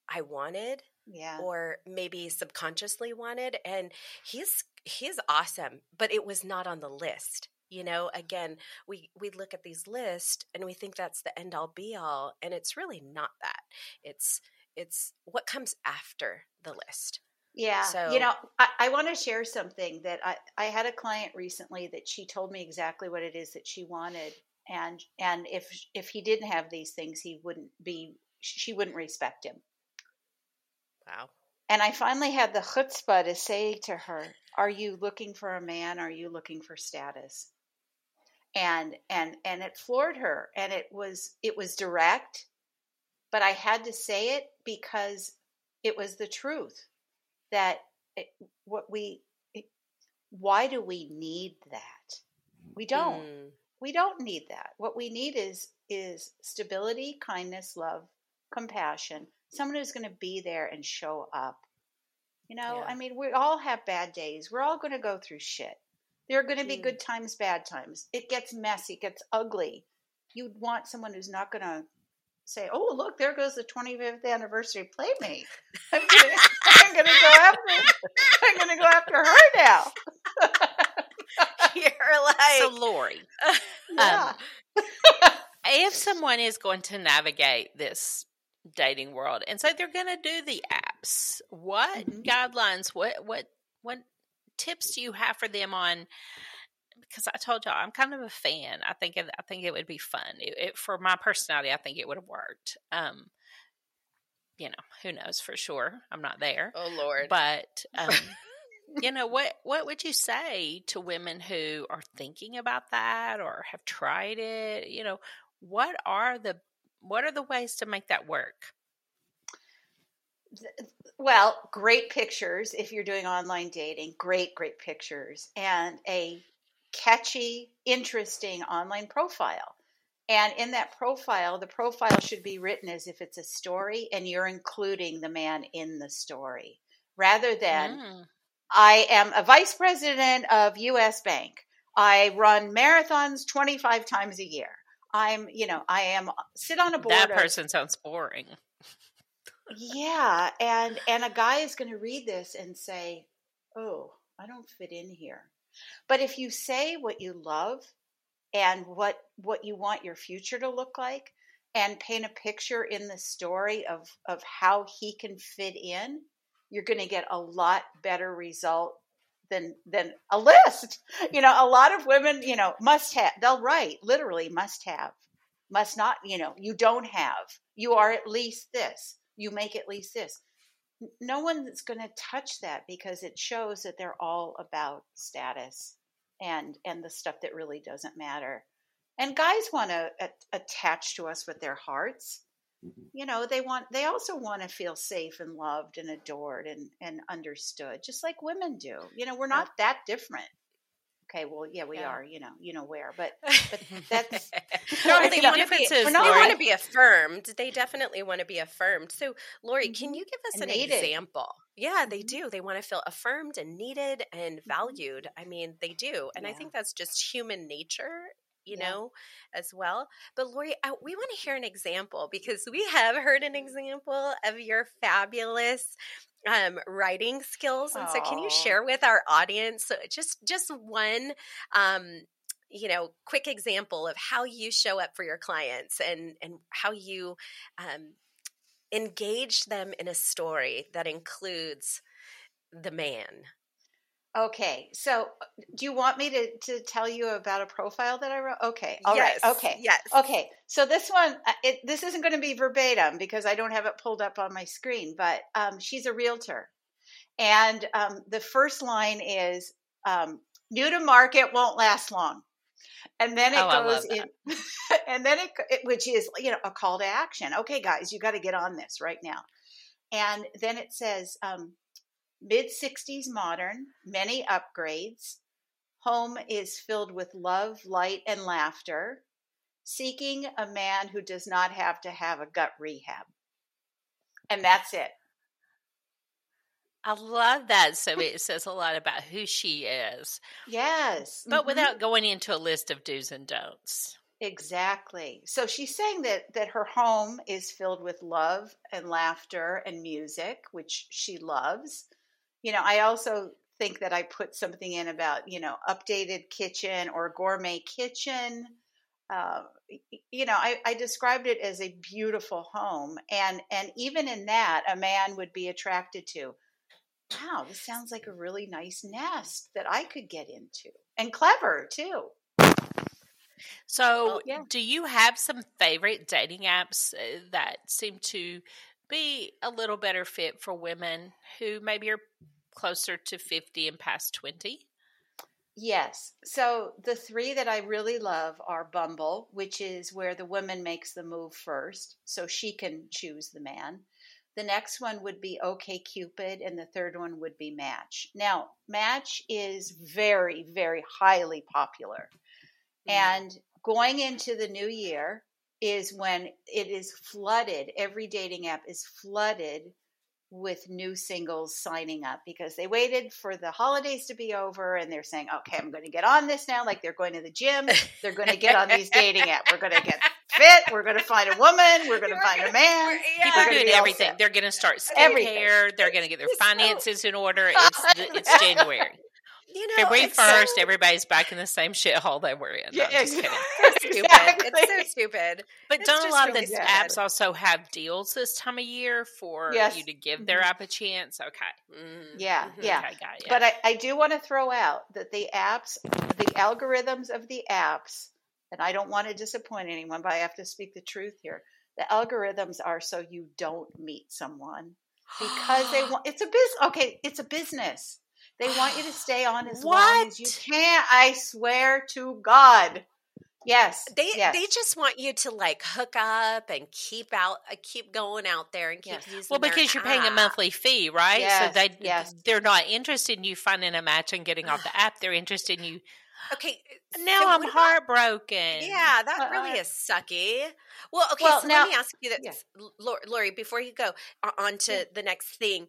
D: I wanted
E: Yeah.
D: or maybe subconsciously wanted. And he's he's awesome, but it was not on the list. You know, mm. again, we we look at these lists and we think that's the end all be all, and it's really not that. It's it's what comes after the list.
E: Yeah.
D: So-
E: you know, I, I want to share something that I, I had a client recently that she told me exactly what it is that she wanted. And and if if he didn't have these things, he wouldn't be she wouldn't respect him.
D: Wow.
E: And I finally had the chutzpah to say to her, "Are you looking for a man? Are you looking for status?" And and and it floored her, and it was it was direct, but I had to say it because it was the truth. That it, what we, it, why do we need that? We don't.
D: Mm,
E: We don't need that. What we need is is stability, kindness, love, compassion. Someone who's going to be there and show up. You know,
D: Yeah.
E: I mean, we all have bad days. We're all going to go through shit. There are going to be
D: Mm.
E: good times, bad times. It gets messy, it gets ugly. You'd want someone who's not going to say, "Oh, look, there goes the 25th anniversary playmate." I'm going to I'm going to go after I'm going to go after her now.
D: You're like
C: so Lori,
E: Yeah.
C: if someone is going to navigate this dating world and so they're going to do the apps. What
E: Mhm.
C: guidelines what what what tips do you have for them on because i told y'all i'm kind of a fan. I think it, i think it would be fun. It, it, for my personality i think it would have worked. Um you know who knows for sure. I'm not there.
D: Oh Lord.
C: but um, you know what what would you say to women who are thinking about that or have tried it? You know what are the what are the ways to make that work
E: Well, great pictures if you're doing online dating, great, great pictures, and a catchy, interesting online profile. And in that profile, the profile should be written as if it's a story and you're including the man in the story rather than
C: Mm.
E: I am a vice president of US Bank. I run marathons 25 times a year. I'm, you know, I am uh, sit on a board
C: That
E: of-
C: person sounds boring.
E: yeah, and and a guy is going to read this and say, "Oh, I don't fit in here." But if you say what you love and what what you want your future to look like and paint a picture in the story of of how he can fit in, you're going to get a lot better result than than a list. You know, a lot of women, you know, must have. They'll write literally must have, must not. You know, you don't have. You are at least this. You make at least this. No one's going to touch that because it shows that they're all about status and and the stuff that really doesn't matter. And guys want to attach to us with their hearts Mm-hmm. you know they want they also want to feel safe and loved and adored and and understood just like women do you know we're not that different okay well yeah we
C: Yeah.
E: are you know you know where but but that's
C: No, the
D: they want to be,
C: difference is,
D: they want to be affirmed. They definitely want to be affirmed. So, Lori, can mm-hmm. you give us
E: And
D: an
E: needed.
D: example? Yeah, they
E: Mhm.
D: do. They want to feel affirmed and needed and
E: mm-hmm.
D: valued. I mean, they do. And I think that's just human nature, you
E: Yeah.
D: know, as well. But, Lori, I, we want to hear an example because we have heard an example of your fabulous um, writing skills. And so, can you share with our audience uh, just just one um, you know quick example of how you show up for your clients and and how you um, engage them in a story that includes the man
E: okay so do you want me to to tell you about a profile that i wrote okay all right.
D: yes
E: okay
D: yes
E: Okay, so this one, uh, it, this isn't going to be verbatim because I don't have it pulled up on my screen, but um, she's a realtor. And um, the first line is um, new to market won't last long. And then it
C: Oh,
E: goes in, and then it, it, which is, you know, a call to action. Okay, guys, you got to get on this right now. And then it says um, mid 60s modern, many upgrades. Home is filled with love, light, and laughter seeking a man who does not have to have a gut rehab. And that's it.
C: I love that. So it says a lot about who she is,
E: Yes.
C: but
E: mhm,
C: without going into a list of do's and don'ts.
E: exactly. So she's saying that that her home is filled with love and laughter and music, which she loves. You know, I also think that I put something in about, you know, updated kitchen or gourmet kitchen. Uh, you know, I, I described it as a beautiful home, and and even in that, a man would be attracted to. Wow, this sounds like a really nice nest that I could get into, and clever too.
C: So,
D: Well,
E: yeah.
C: do you have some favorite dating apps uh, that seem to be a little better fit for women who maybe are closer to 50 and past 20?
E: Yes. So the three that I really love are Bumble, which is where the woman makes the move first, so she can choose the man. The next one would be OK Cupid, and the third one would be Match. Now, Match is very, very highly popular. Mm-hmm. And going into the new year is when it is flooded, every dating app is flooded with new singles signing up because they waited for the holidays to be over and they're saying, okay, I'm going to get on this now. Like they're going to the gym, they're going to get on these dating apps. We're going to get fit. We're going to find a woman. We're going to find
D: gonna-
E: a man.
D: we're-
C: People
E: We're
C: doing everything. They're going to start
E: Everything.
C: skincare. They're going to get their finances in order. It's it's January,
D: you know
C: February
D: it's so-
C: first. Everybody's back in the same shithole they were in. No, I'm just kidding.
D: so stupid
E: Exactly.
D: it's so stupid
C: But
D: It's
C: don't a
D: just
C: lot of
D: really
C: the
D: sad.
C: apps also have deals this time of year for
E: Yes.
C: you to give their
E: Mhm.
C: app a chance? Okay.
D: Mhm,
E: Yeah,
D: mhm.
E: yeah.
C: Okay, got it.
E: But I, I do want to throw out that the apps, the algorithms of the apps, and I don't want to disappoint anyone, but I have to speak the truth here. The algorithms are so you don't meet someone because they want it's a business. Okay, it's a business. They want you to stay on as long as you
D: What?
E: can. I swear to God. Yes.
D: They
E: yes.
D: they just want you to like hook up and keep out, uh, keep going out there and keep
E: Yes.
D: using.
C: Well,
D: their
C: because you're paying a monthly fee, right?
E: Yes,
C: so they
E: yes.
C: they're not interested in you finding a match and getting off the app. They're interested in you
D: Okay,
C: now
D: so
C: I'm
D: what about-
C: heartbroken.
D: Yeah, that
E: Uh,
D: really
E: uh,
D: is sucky. Well, okay,
E: Well,
D: so
E: now-
D: let me ask you this,
E: yeah.
D: Lori, before you go on to
E: Yeah.
D: the next thing.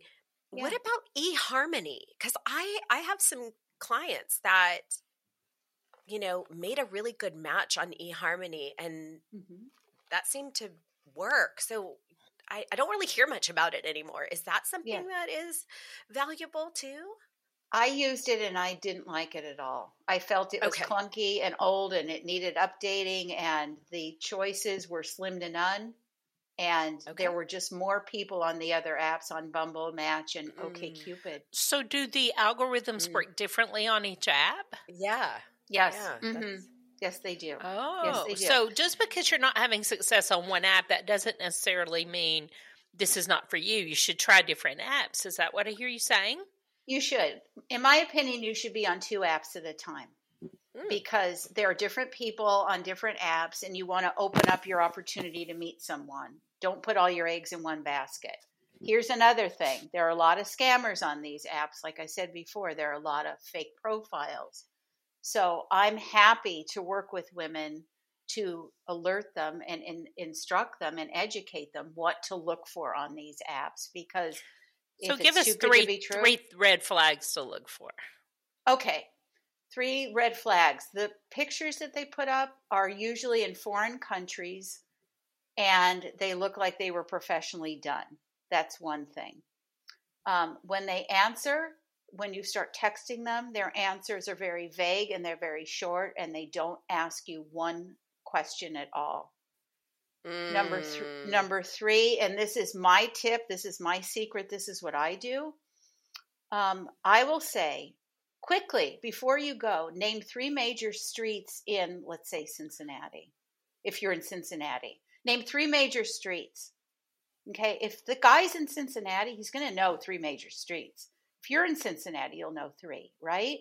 D: What about eHarmony? Because I I have some clients that you know made a really good match on eHarmony, and
E: Mhm.
D: that seemed to work. So. I, I don't really hear much about it anymore. Is that something
E: Yeah.
D: that is valuable too?
E: I used it and I didn't like it at all. I felt it was
D: Okay.
E: clunky and old and it needed updating and the choices were slim to none. And
D: Okay.
E: there were just more people on the other apps on Bumble, Match, and
D: Mm.
E: OKCupid.
C: So, do the algorithms
D: Mm.
C: work differently on each app?
D: Yeah.
E: Yes.
D: Yeah,
E: hmm Yes, they do.
C: Oh, yes,
E: they do.
C: so just because you're not having success on one app, that doesn't necessarily mean this is not for you. You should try different apps. Is that what I hear you saying?
E: You should. In my opinion, you should be on two apps at a time
D: Mm.
E: because there are different people on different apps and you want to open up your opportunity to meet someone. Don't put all your eggs in one basket. Hmm. Here's another thing there are a lot of scammers on these apps. Like I said before, there are a lot of fake profiles. So I'm happy to work with women to alert them and, and instruct them and educate them what to look for on these apps because
C: So give us
E: too good to
C: three
E: be true-
C: three red flags to look for.
E: Okay. Three red flags. The pictures that they put up are usually in foreign countries and they look like they were professionally done. That's one thing. Um, when they answer, when you start texting them, their answers are very vague and they're very short and they don't ask you one question at all. Number th-
D: Mm.
E: number three, and this is my tip. This is my secret. This is what I do. Um, I will say quickly before you go, name three major streets in, let's say, Cincinnati. If you're in Cincinnati, name three major streets. Okay, if the guy's in Cincinnati, he's going to know three major streets. If you're in Cincinnati, you'll know three, right?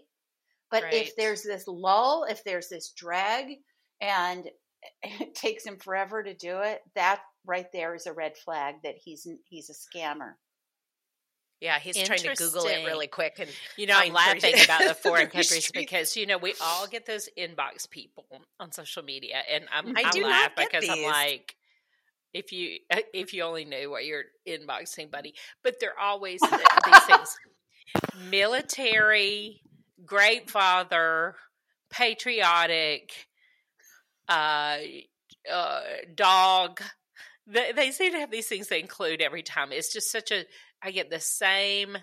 E: But
C: Right.
E: if there's this lull, if there's this drag, and it takes him forever to do it, that right there is a red flag that he's he's a scammer.
D: Yeah, he's trying to Google it really quick and
C: You know, I'm laughing about the foreign countries because you know we all get those inbox people on social media, and I'm,
D: I
C: I,
D: do
C: laugh because I'm
D: these.
C: like, if you if you only knew what you're inboxing, buddy, but they're always these things: military, great father, patriotic, uh, uh, dog. They, they seem to have these things they include every time. It's just such a. I get the same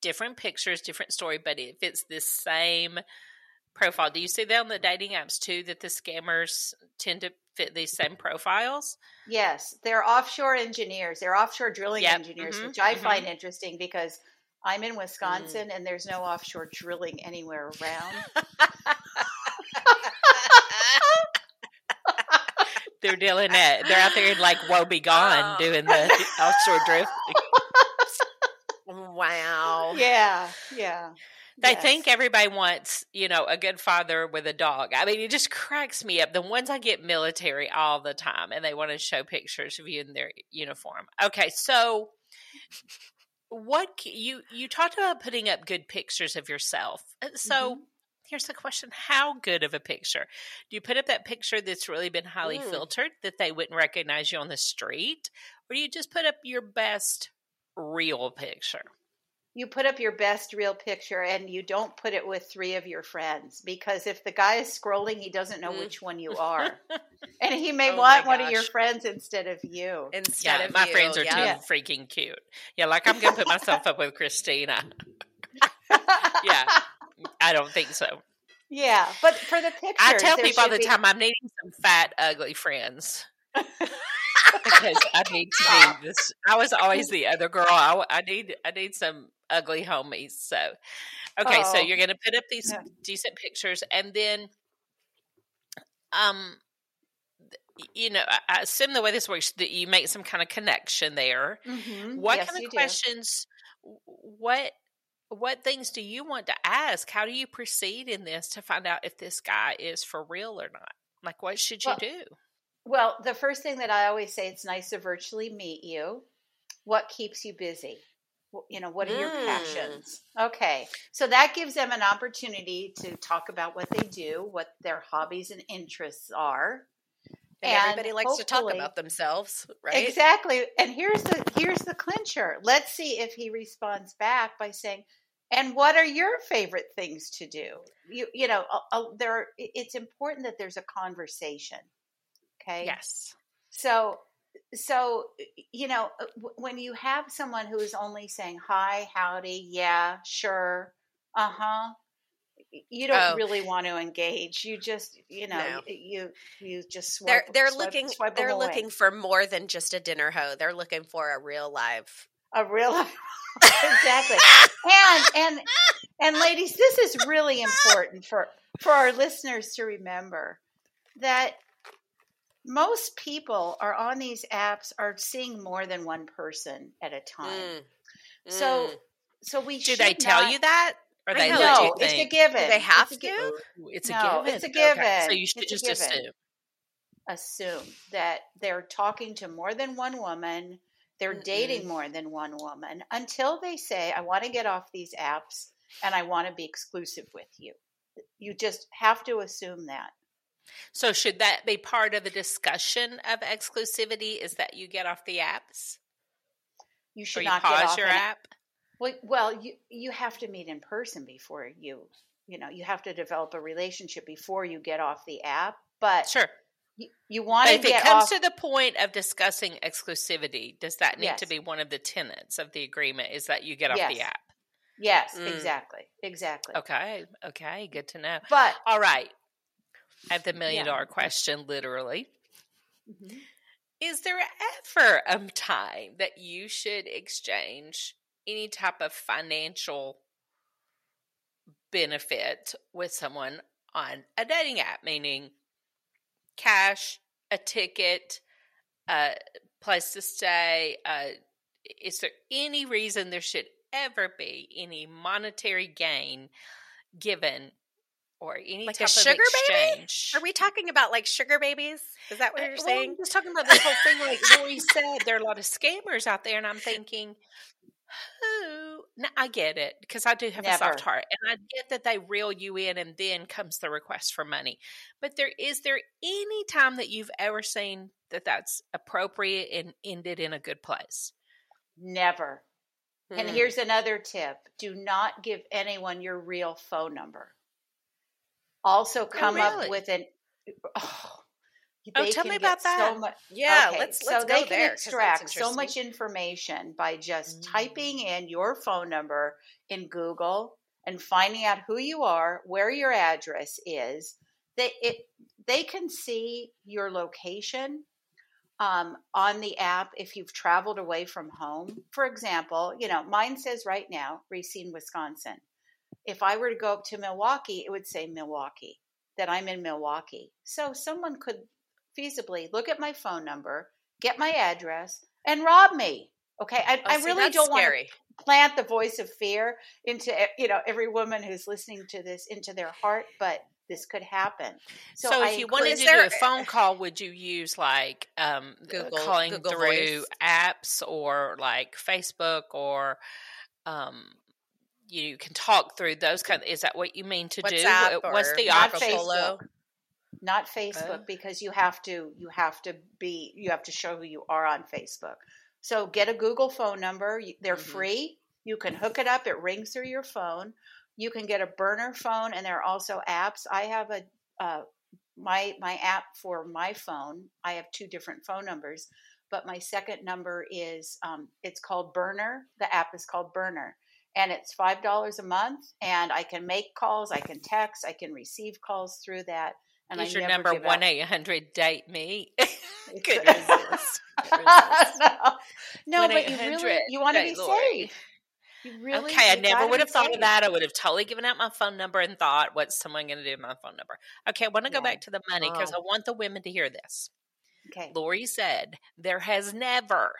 C: different pictures, different story, but if it's the same profile, do you see that on the dating apps too? That the scammers tend to fit these same profiles.
E: Yes, they're offshore engineers. They're offshore drilling
C: Yep,
E: engineers,
C: mhm,
E: which I
C: mhm.
E: find interesting because I'm in Wisconsin and there's no offshore drilling anywhere around.
C: They're doing that. They're out there in like Wobegon
D: Oh.
C: doing the offshore drift.
D: Wow.
E: yeah, yeah.
C: They
E: yes.
C: think everybody wants, you know, a good father with a dog. I mean, it just cracks me up. The ones I get military all the time, and they want to show pictures of you in their uniform. Okay, so what you you talked about putting up good pictures of yourself. Uh, So
E: Mhm.
C: here's the question: How good of a picture do you put up? That picture that's really been highly
D: Mm.
C: filtered that they wouldn't recognize you on the street, or do you just put up your best real picture?
E: you put up your best real picture and you don't put it with three of your friends because if the guy is scrolling, he doesn't know
D: Mm.
E: which one you are. and he may
D: Oh
E: want one of your friends instead of you.
D: Instead
C: yeah,
D: of
C: my
D: you,
C: friends are
D: yeah.
C: too freaking cute. Yeah, like I'm gonna put myself up with Christina. Yeah, I don't think so.
E: yeah. But for the pictures,
C: I tell people all the
E: be-
C: time I'm needing some fat, ugly friends because I need to be this. I was always the other girl. I, I need I need some ugly homies. So, okay, so
E: Oh.
C: you're gonna put up these
E: Yeah.
C: decent pictures, and then, um. You know, I- I assume the way this works that you make some kind of connection there.
E: Mhm.
C: What
E: Yes,
C: kind of
E: do.
C: questions? What what things do you want to ask? How do you proceed in this to find out if this guy is for real or not? Like, what should you
E: Well,
C: do?
E: Well, the first thing that I always say, it's nice to virtually meet you. What keeps you busy? You know, what are your
D: Mm.
E: passions? Okay. So that gives them an opportunity to talk about what they do, what their hobbies and interests are.
D: And,
E: And
D: everybody likes to talk about themselves, right?
E: Exactly. And here's the here's the clincher. Let's see if he responds back by saying, "And what are your favorite things to do?" You you know, uh, uh, there are, it's important that there's a conversation. Okay?
C: Yes.
E: So so you know, uh, when you have someone who is only saying hi, howdy, yeah, sure, uh-huh, you don't
D: Oh.
E: really want to engage. You just, you know,
D: No.
E: you you just swipe,
D: They're they're
E: swipe-
D: looking
E: swipe
D: they're
E: away.
D: looking for more than just a dinner hoe. They're looking for a real live.
E: a real exactly and and and ladies this is really important for for our listeners to remember that most people are on these apps are seeing more than one person at a time
D: Mm,
E: so
D: mm.
E: so we
C: Do
E: should
C: they tell
E: not-
C: you that? Or they
E: no it's a
C: think?
E: given
D: Do they have
E: It's a gi-
D: to?
C: Ooh, It's a
E: No,
C: given.
E: it's a
C: Okay, So you should
E: It's
C: just assume.
E: assume that they're talking to more than one woman, they're
D: Mm-mm.
E: dating more than one woman until they say, I want to get off these apps and I want to be exclusive with you. You just have to assume that.
C: So should that be part of the discussion of exclusivity? Is that you get off the apps
E: You should
C: you
E: not get
C: pause
E: off
C: your
E: an-
C: app?
E: Well, well, you you have to meet in person before you, you know, you have to develop a relationship before you get off the app. But
C: Sure.
E: you, you want
C: But
E: to
C: if it comes
E: off.
C: to the point of discussing exclusivity, does that need
E: Yes.
C: to be one of the tenets of the agreement? Is that you get off the app?
E: yes,
D: Mm.
E: exactly, exactly.
C: Okay. Okay. Good to know.
E: But
C: All right. I have the million
E: Yeah.
C: dollar question, literally.
E: Mhm.
C: Is there ever a time that you should exchange any type of financial benefit with someone on a dating app, meaning cash, a ticket, a place to stay? Uh, is there any reason there should ever be any monetary gain given or any
D: Like a sugar
C: of
D: baby? Are we talking about like sugar babies? Is that what
C: Uh,
D: you're
C: well,
D: saying?
C: I'm just talking about this whole thing, like Lori said, there are a lot of scammers out there, and I'm thinking, who? No, I get it because I do have a soft heart, and I get that they reel you in, and then comes the request for money. But there is there any time that you've ever seen that that's appropriate and ended in a good place?
E: never. And
D: Hmm.
E: here's another tip do not give anyone your real phone number. Also, come
C: really?
E: up with an. Oh,
C: Oh, tell me about that.
E: So much,
D: yeah,
E: okay,
D: let's
E: so
D: let's
E: they
D: go
E: can extract so much information by just
C: Mm.
E: typing in your phone number in Google and finding out who you are, where your address is. They it they can see your location um, on the app if you've traveled away from home. For example, you know, mine says right now, Racine, Wisconsin. If I were to go up to Milwaukee, it would say Milwaukee, that I'm in Milwaukee. So someone could feasibly look at my phone number, get my address, and rob me. Okay, I,
D: Oh,
E: I
D: see,
E: really don't want to
D: scary.
E: plant the voice of fear into e- you know every woman who's listening to this into their heart, but this could happen.
C: So,
E: So, I
C: if you wanted to
D: there-
C: do a phone call, would you use like um, uh,
D: Google-
C: calling
D: Google
C: through
D: Voice?
C: apps or like Facebook or um, you can talk through those kind? Of, is that what you mean to
D: WhatsApp
C: do? What's the
E: Not
C: option?
E: Facebook. not Facebook
C: Oh.
E: because you have to you have to be you have to show who you are on Facebook. So get a Google phone number. They're
D: Mhm.
E: free. You can hook it up. It rings through your phone. You can get a burner phone, and there are also apps. I have a uh, my my app for my phone. I have two different phone numbers, but my second number is um, it's called Burner. The app is called Burner, and it's five dollars a month. And I can make calls. I can text. I can receive calls through that. And I
C: your
E: never
C: number one eight hundred date me? Could resist.
E: no, no, but you really you want to be safe. Really,
C: okay, I never would have thought of that. I would have totally given out my phone number and thought, what's someone going to do with my phone number? Okay, I want to go
E: Yeah.
C: back to the money because
D: Oh.
C: I want the women to hear this.
E: Okay.
C: Lori said there has never,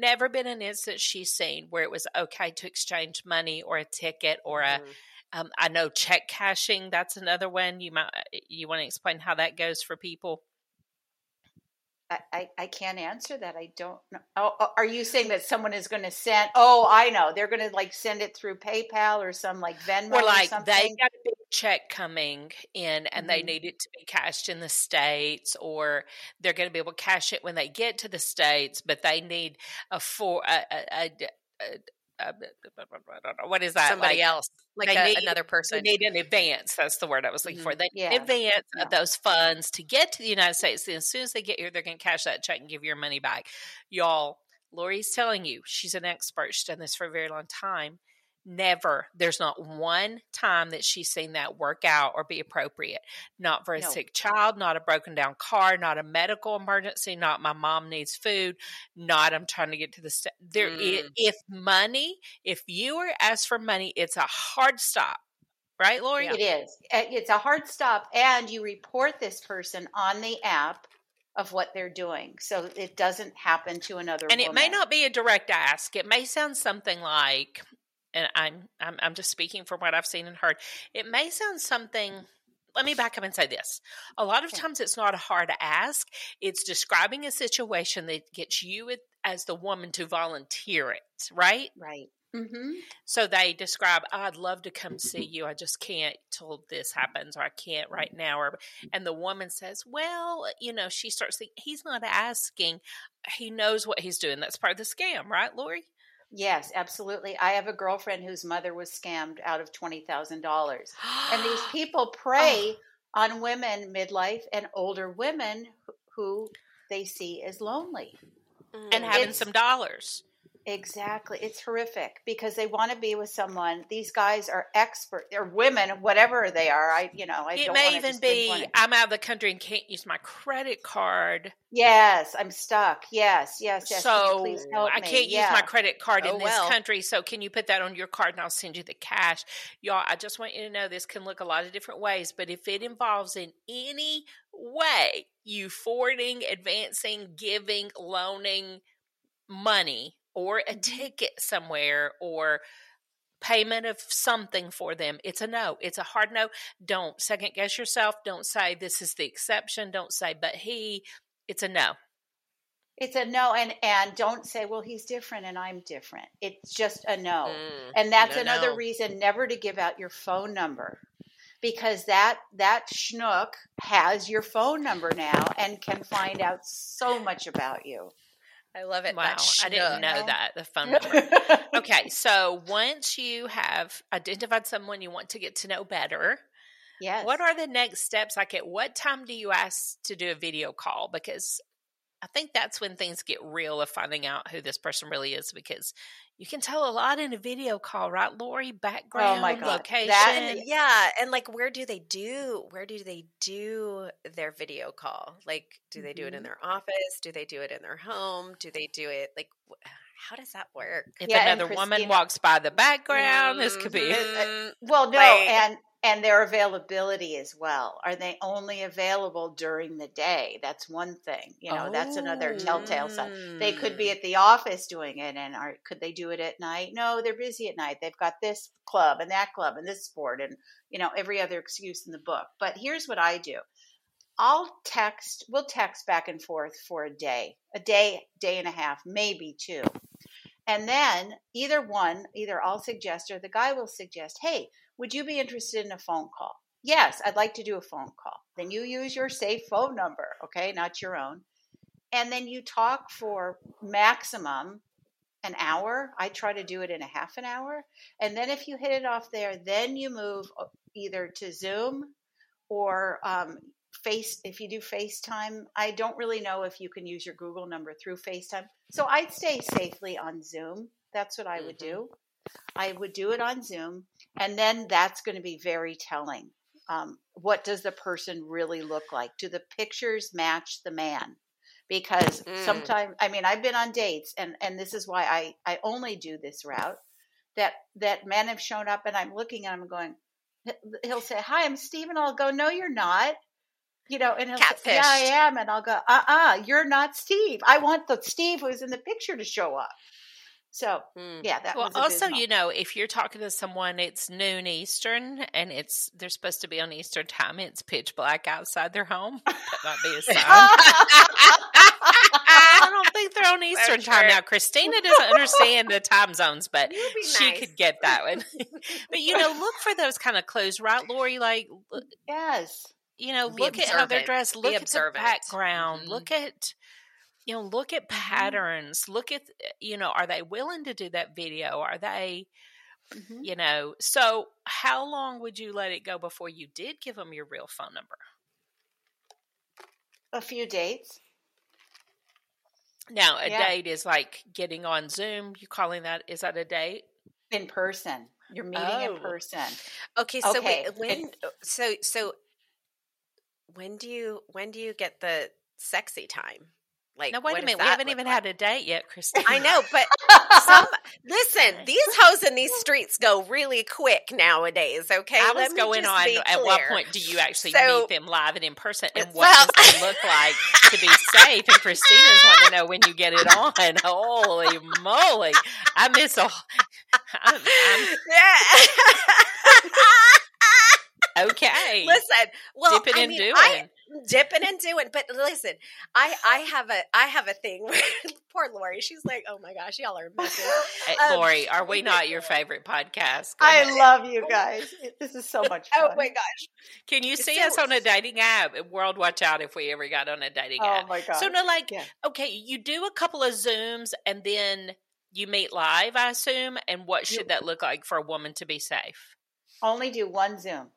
C: never been an instance she's seen where it was okay to exchange money or a ticket or a.
D: Mhm.
C: Um, I know check cashing. That's another one. You might you want to explain how that goes for people.
E: I, I, I can't answer that. I don't know. Oh, oh, are you saying that someone is going to send? Oh, I know. They're going to like send it through PayPal or some like Venmo
C: or like
E: something.
C: they got a check coming in and they
E: Mhm.
C: need it to be cashed in the states or they're going to be able to cash it when they get to the states but they need a for a, a, a, a, a- I don't know, what is that
D: Somebody
C: like,
D: else, like
C: they need-
D: another
C: they
D: person.
C: need an advance that's the word i was looking for they need
E: Yeah.
C: advance
E: Yeah.
C: of those funds to get to the united states and as soon as they get here they're going to cash that check and give you your money back y'all lori's telling you she's an expert she's done this for a very long time never there's not one time that she's seen that work out or be appropriate not for a
E: No.
C: sick child not a broken down car not a medical emergency not my mom needs food not i'm trying to get to the st- there
D: Mm.
C: if money if you are asked for money it's a hard stop right lori
E: It is. Uh, It's a hard stop, and you report this person on the app of what they're doing, so it doesn't happen to another.
C: and it may not be a direct ask it may sound something like and I'm, I'm i'm just speaking from what i've seen and heard. It may sound something let me back up and say this. A lot of times it's not a hard ask. It's describing a situation that gets you as the woman to volunteer it right?
E: Right. Mm-hmm.
C: so they describe i'd love to come see you. I just can't till this happens or i can't right now or and the woman says well you know she starts thinking he's not asking. He knows what he's doing. That's part of the scam right lori
E: Yes, absolutely. I have a girlfriend whose mother was scammed out of twenty thousand dollars, and these people prey on women midlife and older women who- who they see as lonely.
C: and
D: Mm.
C: having
E: It's-
C: some dollars
E: Exactly. It's horrific because they want to be with someone. These guys are expert. They're women, whatever they are. I, you know, I
C: it
E: don't
C: may even be
E: it.
C: i'm out of the country and can't use my credit card
E: Yes, I'm stuck. Yes, yes, yes. Can
C: so
E: please help
C: I can't use
E: Yeah.
C: my credit card oh, in
D: Oh,
C: this
D: well.
C: country. So can you put that on your card and I'll send you the cash? Y'all, I just want you to know this can look a lot of different ways, but if it involves in any way you forwarding, advancing, giving, loaning money or a ticket somewhere or payment of something for them it's a no it's a hard no don't second guess yourself don't say this is the exception don't say but he it's a no
E: It's a no, and and don't say, well, he's different and I'm different. It's just a no.
D: Mm.
E: And that's
D: No,
E: another
D: no.
E: reason never to give out your phone number because that that schnook has your phone number now and can find out so much about you.
D: I love it.
C: wow i didn't know that the phone number okay so once you have identified someone you want to get to know better
E: yes.
C: what are the next steps? Like at what time do you ask to do a video call? Because i think that's when things get real of finding out who this person really is because you can tell a lot in a video call right lori background
E: Oh God.
C: location
E: That-
D: yeah, and like where do they do where do they do their video call? Like do they do it in
E: Mhm.
D: their office? Do they do it in their home? Do they do it like how does that work?
C: if
E: Yeah, and
C: another woman walks by the background this could be
D: Mhm.
E: Well, no,
D: Like-
E: and and their availability as well. Are they only available during the day? That's one thing. You know, that's another telltale sign. They could be
D: Mm.
E: at the office doing it, and are could they do it at night? No, they're busy at night. They've got this club and that club and this sport and you know every other excuse in the book. But here's what I do: I'll text. We'll text back and forth for a day, a day, day and a half, maybe two. And then either one, either I'll suggest or the guy will suggest, hey, would you be interested in a phone call? Yes, I'd like to do a phone call. Then you use your safe phone number, okay, not your own. And then you talk for maximum an hour. I try to do it in a half an hour. And then if you hit it off there, then you move either to Zoom or um, face if you do FaceTime. I don't really know if you can use your Google number through FaceTime. So I'd stay safely on Zoom. That's what I would
D: Mhm.
E: do. I would do it on Zoom, and then that's going to be very telling. Um, what does the person really look like? Do the pictures match the man? Because
D: Mm.
E: sometimes, I mean, I've been on dates, and and this is why I I only do this route. That that men have shown up, and I'm looking, and I'm going. He'll say, "Hi, I'm Stephen." I'll go, "No, you're not." You know, and he'll say, "Yeah, I am," and I'll go, "Uh, uh-uh, you're not Steve. I want the Steve who's in the picture to show up." So
D: Mm.
E: yeah, that
C: well
E: was
C: also you know if you're talking to someone it's noon eastern and it's they're supposed to be on eastern time it's pitch black outside their home that might be a sign I don't think they're on Eastern time now. Christina doesn't understand the time zones, but she
D: nice.
C: could get that one. but you know, look for those kind of clothes, right, Lori? Like,
E: Yes.
C: You know,
D: Be
C: look at how they're
D: observant.
C: dressed.
D: Be
C: Look at
D: observant.
C: the background.
D: Mhm.
C: Look at, you know, look at patterns. Look at, you know, are they willing to do that video? Are they,
E: Mhm.
C: you know? So, how long would you let it go before you did give them your real phone number?
E: A few dates.
C: Now, a
E: Yeah.
C: date is like getting on Zoom. You calling that? Is that a date?
E: in person. You're meeting
C: Oh.
E: in person.
D: Okay, so
E: Okay,
D: wait, when so so when do you when do you get the sexy time? Like
C: Now, wait a minute. We haven't even
D: like?
C: had a date yet, Christine.
D: I know, but some listen, these hoes in these streets go really quick nowadays, okay?
C: I was going on. At what point do you actually
D: So-
C: meet them live and in person, eh, and what
D: Well-
C: does it look like to be safe? And Christina's want to know when you get it on. Holy moly! I miss a. I'm, I'm okay.
D: listen, well,
C: dipping
D: I
C: and
D: mean,
C: doing.
D: I, dipping and doing. But listen, I I have a I have a thing poor Lori, she's like, oh my gosh, y'all are messes.
C: Hey,
D: um,
C: Lori, are we not your favorite podcast?
E: I love you guys. This is so much
D: Oh my gosh,
C: Can you see
D: so-
C: us on a dating app? World, watch out if we ever got on a dating
E: Oh
C: app.
E: my god.
C: So no, like
E: Yeah.
C: okay, you do a couple of zooms and then you meet live, I assume. And what should that look like for a woman to be safe?
E: Only do one Zoom.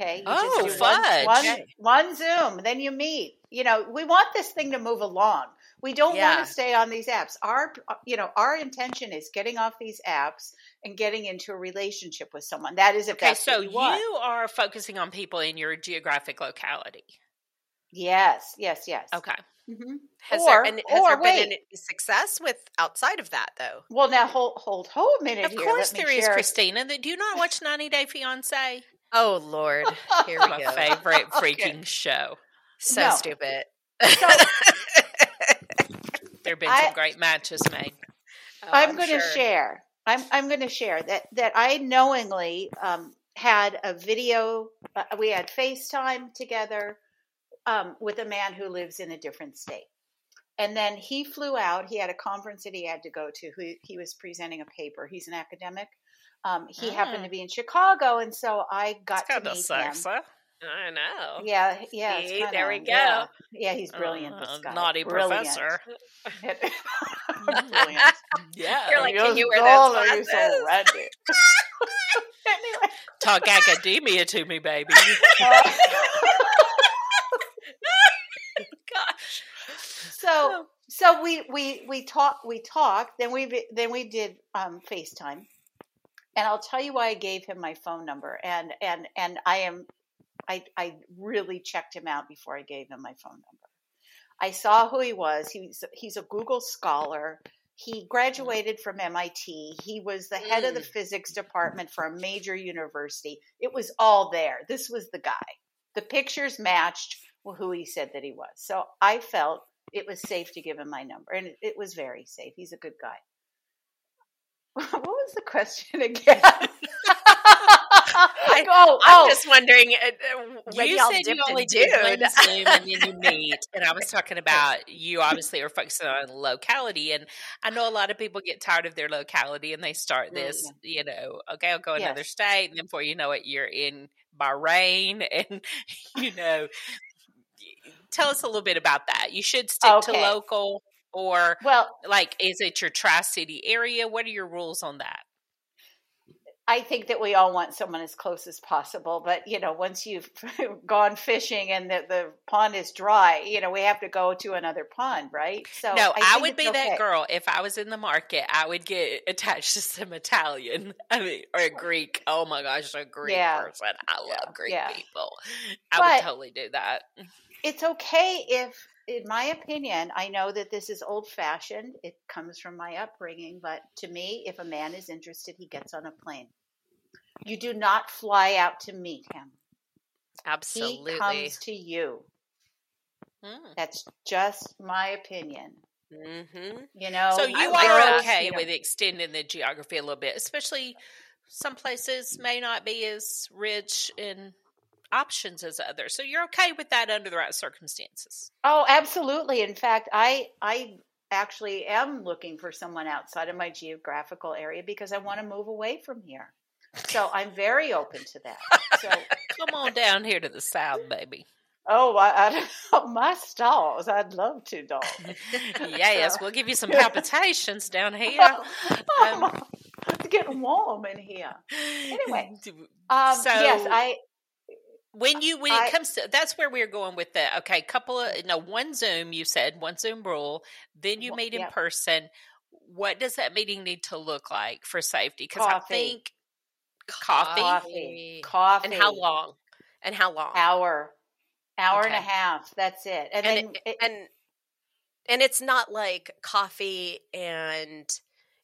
E: Okay. You
C: Oh,
E: one-
C: fudge.
E: One,
D: Okay.
E: one Zoom. Then you meet. You know, we want this thing to move along. We don't
D: Yeah.
E: want to stay on these apps. Our, you know, our intention is getting off these apps and getting into a relationship with someone. That is if
C: Okay,
E: that's
C: so
E: what you want.
C: you are focusing on people in your geographic locality.
E: Yes, yes, yes.
C: Okay.
E: hmm
D: has
E: Or-
D: there been has
E: or
D: there been
E: wait.
D: any success with outside of that though?
E: Well, now hold hold hold a minute
C: Of
E: here.
C: course there is, Christina. That do you not watch 90 Day Fiance?
D: Oh Lord, here we
C: My
D: go.
C: favorite
E: Okay.
C: freaking show.
D: So
E: No.
D: stupid.
E: So
C: There have been
E: I-
C: some great matches made.
D: Oh,
E: I'm, going to
D: sure.
E: share. I'm I'm going to share that that I knowingly um, had a video. Uh, we had FaceTime together um, with a man who lives in a different state, and then he flew out. He had a conference that he had to go to. He, he was presenting a paper. He's an academic. Um, he happened
C: Mm.
E: to be in Chicago, and so I got
C: It's
E: to
C: kind of
E: meet
C: sexy.
E: him.
D: I know.
E: Yeah, yeah, it's
D: See,
E: kinda-
D: there we go.
E: Yeah, yeah he's brilliant.
C: Uh,
E: this guy.
C: naughty
E: Brilliant.
C: professor.
E: brilliant.
C: Yeah.
D: You're like, can you wear
E: darling,
D: those
E: you're so
D: glasses?
E: anyway.
C: Talk academia to me, baby.
E: uh,
D: Gosh.
E: so so we we we talked we talked then we then we did um FaceTime and I'll tell you why I gave him my phone number and and and I am I I really checked him out before I gave him my phone number. I saw who he was. He's he's a Google scholar. He mm-hmm. graduated from MIT. He was the head of the mm. physics department for a major university. It was all there. This was the guy. The pictures matched who he said that he was. So I felt it was safe to give him my number, and it, it was very safe. He's a good guy. what was the question again? oh,
D: I'm
E: oh,
D: just wondering uh, uh,
C: you said you only
D: and
C: did
D: dude.
C: one Zoom and then you meet, and I was talking about you obviously are focusing on locality, and I know a lot of people get tired of their locality and they start
E: Mm,
C: this, you know, okay, I'll go another state, and then before you know it, you're in Bahrain, and you know, tell us a little bit about that. You should stick to local, or
E: well,
C: like, is it your Tri City area? What are your rules on that?
E: I think that we all want someone as close as possible, but you know, once you've gone fishing and the, the pond is dry, you know, we have to go to another pond, right? So
C: No, I,
E: think
C: would be that girl if I was in the market. I would get attached to some Italian, I mean, or a Greek. Oh my gosh, a Greek
E: Yeah.
C: person. I love Greek
E: yeah.
C: people. I
E: But-
C: would totally do that.
E: It's okay if, in my opinion, I know that this is old fashioned. It comes from my upbringing, but to me, if a man is interested, he gets on a plane. You do not fly out to meet him.
D: Absolutely.
E: He comes to you.
C: Mm.
E: That's just my opinion.
D: mm-hmm.
E: You know,
C: So you
D: I
C: are okay
E: you know,
C: with extending the geography a little bit, especially some places may not be as rich in options as others. So you're okay with that under the right circumstances.
E: Oh, absolutely. In fact, I I actually am looking for someone outside of my geographical area because I want to move away from here. So I'm very open to that. So
C: come on down here to the south, baby.
E: Oh, I, I my stalls. I'd love to, dog.
C: yes, so. we'll give you some palpitations down here. Um,
E: it's getting warm in here. Anyway, um, so yes, I.
C: When you when I, it comes to that's where we're going with the okay couple of no one Zoom you said one Zoom rule then you meet in yep. person. What does that meeting need to look like for safety? Because I think
D: coffee,
E: coffee, coffee,
D: and how long? And how long?
E: Hour hour okay. and a half. That's it.
D: And, and then it, and and it's not like coffee and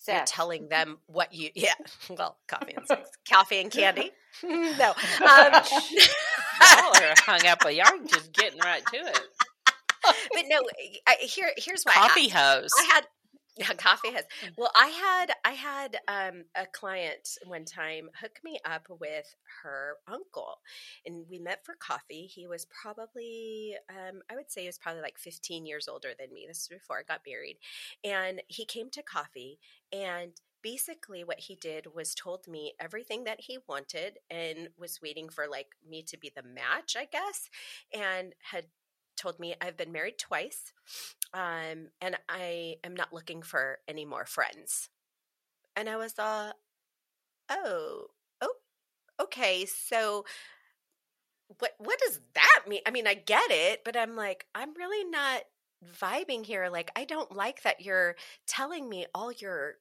D: sex. you're telling them what you yeah well coffee and sex coffee and candy. No um,
C: y'all are hung up y'all are just getting right to it.
D: But no I, here here's why
C: coffee I, hose.
D: I had yeah, coffee has. Mm. Well, I had I had um, a client one time hook me up with her uncle, and we met for coffee. He was probably um, I would say he was probably like 15 years older than me. This is before I got married, and he came to coffee and basically what he did was told me everything that he wanted and was waiting for like me to be the match i guess and had told me I've been married twice um, and I am not looking for any more friends. And I was all, oh, oh, okay. So what what does that mean? I mean, I get it, but I'm like, I'm really not vibing here. Like, I don't like that you're telling me all your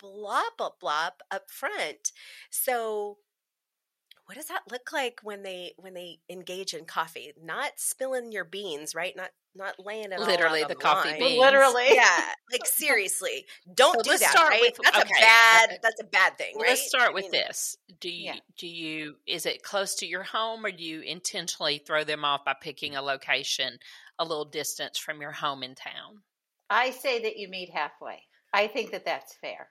D: blah blah blah up front. So what does that look like when they when they engage in coffee? Not spilling your beans, right? Not not laying it
C: literally the,
D: the
C: coffee
D: line.
C: beans.
E: Literally,
D: yeah. Like seriously, don't so do that. Start right? with, that's okay. a bad. That's a bad thing. Right?
C: Let's start with I mean, this. Do you yeah. do you is it close to your home, or do you intentionally throw them off by picking a location a little distance from your home in town?
E: I say that you meet halfway. I think that that's fair.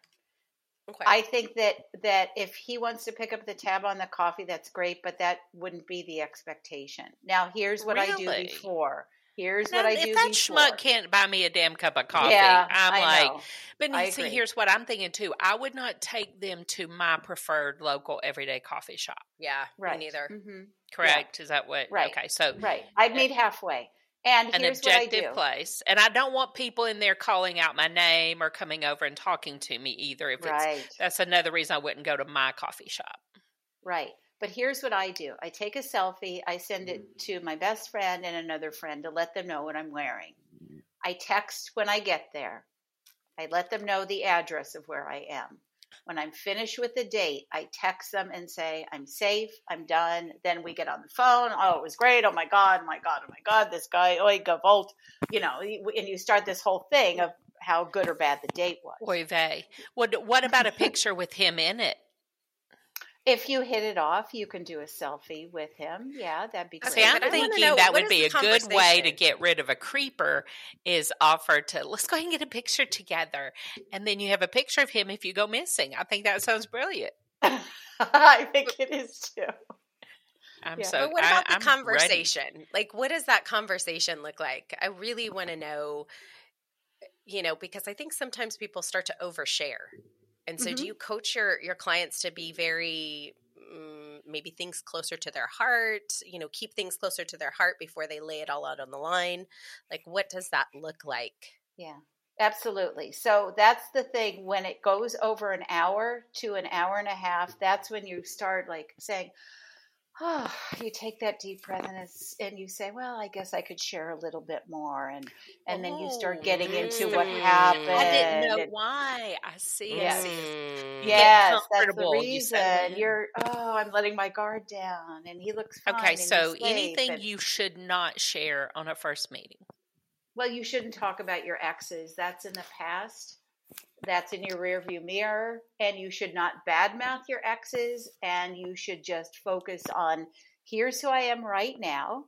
E: Okay. I think that that if he wants to pick up the tab on the coffee, that's great, but that wouldn't be the expectation. Now, here's what really? I do before. Here's now, what I do.
C: If that
E: before.
C: schmuck can't buy me a damn cup of coffee, yeah, I'm I like, know. but I see, agree. here's what I'm thinking too. I would not take them to my preferred local everyday coffee shop.
D: Yeah, right. Me neither.
C: Mm-hmm. Correct? Yeah. Is that what?
E: Right.
C: Okay, so
E: right. I'd meet halfway. And
C: an objective place. And I don't want people in there calling out my name or coming over and talking to me either. If right. it's that's another reason I wouldn't go to my coffee shop.
E: Right. But here's what I do. I take a selfie, I send it to my best friend and another friend to let them know what I'm wearing. I text when I get there. I let them know the address of where I am. When I'm finished with the date, I text them and say, I'm safe, I'm done. Then we get on the phone. Oh, it was great. Oh my God, oh my God, oh my God, this guy, oi, gevalt. You know, and you start this whole thing of how good or bad the date was.
C: Oy vey. What, what about a picture with him in it?
E: If you hit it off, you can do a selfie with him. Yeah, that'd be great.
C: See, I'm thinking know, that would be a good way to get rid of a creeper is offer to let's go ahead and get a picture together. And then you have a picture of him if you go missing. I think that sounds brilliant.
E: I think it is too.
C: I'm yeah. so
D: But what about I, the I'm conversation? Ready. Like what does that conversation look like? I really want to know you know, because I think sometimes people start to overshare and so, mm-hmm. do you coach your your clients to be very mm, maybe things closer to their heart? You know, keep things closer to their heart before they lay it all out on the line. Like, what does that look like?
E: Yeah, absolutely. So that's the thing. When it goes over an hour to an hour and a half, that's when you start like saying, oh, you take that deep breath and, and you say, well, I guess I could share a little bit more. And, and then you start oh, getting into what happened. I
C: didn't know and, why. I see.
E: Yes,
C: I see. Mm.
E: yes that's the reason. Mm-hmm. You are oh, I'm letting my guard down. And he looks
C: Okay, so anything and, you should not share on a first meeting.
E: Well, you shouldn't talk about your exes. That's in the past that's in your rearview mirror and you should not badmouth your exes and you should just focus on here's who I am right now.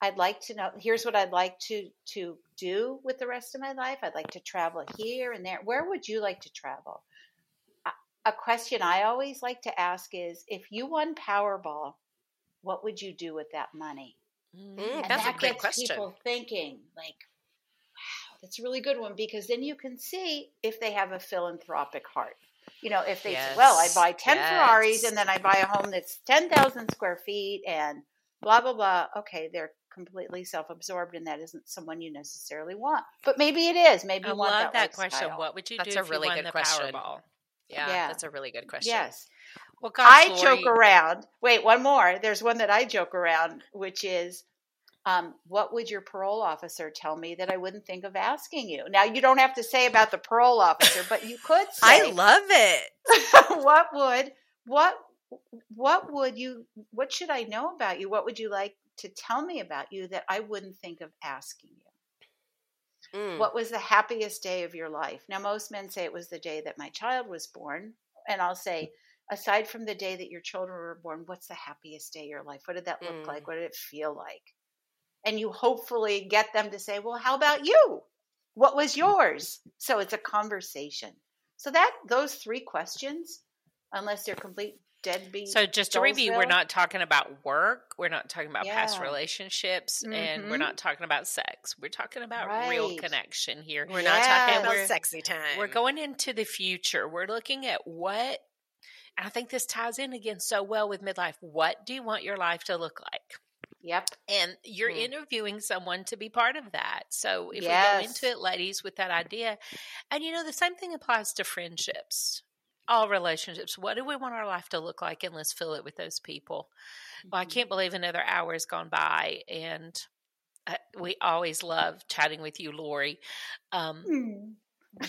E: I'd like to know here's what I'd like to to do with the rest of my life. I'd like to travel here and there. Where would you like to travel? A question I always like to ask is if you won Powerball what would you do with that money?
D: Mm,
E: and
D: that's
E: that
D: a great
E: gets
D: question.
E: people thinking, like, wow, that's a really good one because then you can see if they have a philanthropic heart. You know, if they say, well, I buy 10
D: yes.
E: Ferraris and then I buy a home that's 10,000 square feet and blah, blah, blah. Okay, they're completely self absorbed and that isn't someone you necessarily want. But maybe it is. Maybe
C: I
E: you want
C: love
E: that,
C: that question. What would you
D: That's
C: do That's
D: a
C: if
D: really
C: you won
D: good question.
C: Powerball?
D: Yeah,
E: Yeah.
D: that's a really good question.
E: Yes.
C: Well, gosh,
E: I
C: Lori,
E: joke around. Wait, one more. There's one that I joke around, which is, um, what would your parole officer tell me that I wouldn't think of asking you? Now, you don't have to say about the parole officer, but you could
D: I love it.
E: what would what what would you what should I know about you? What would you like to tell me about you that I wouldn't think of asking you?
D: Mm.
E: What was the happiest day of your life? Now, most men say it was the day that my child was born. And I'll say, aside from the day that your children were born, what's the happiest day of your life? What did that look
D: Mm.
E: like? What did it feel like? And you hopefully get them to say, well, how about you? What was yours? So it's a conversation. So that those three questions, unless they're complete deadbeat.
C: So just to review, we're not talking about work. We're not talking about past
E: Yeah.
C: relationships, and we're
E: Mhm.
C: not talking about sex. We're talking about real connection here.
D: We're not talking about
C: We're-
D: sexy time.
C: We're going into the future. We're looking at what, I think this ties in again so well with midlife. What do you want your life to look like?
E: Yep.
C: And you're
D: Hmm.
C: interviewing someone to be part of that. So if we go into it, ladies, with that idea, and you know, the same thing applies to friendships, all relationships. What do we want our life to look like? And let's fill it with those people. Well, I
E: Mm-hmm.
C: can't believe another hour has gone by, and uh, we always love chatting with you, Lori. Um,
E: Mm.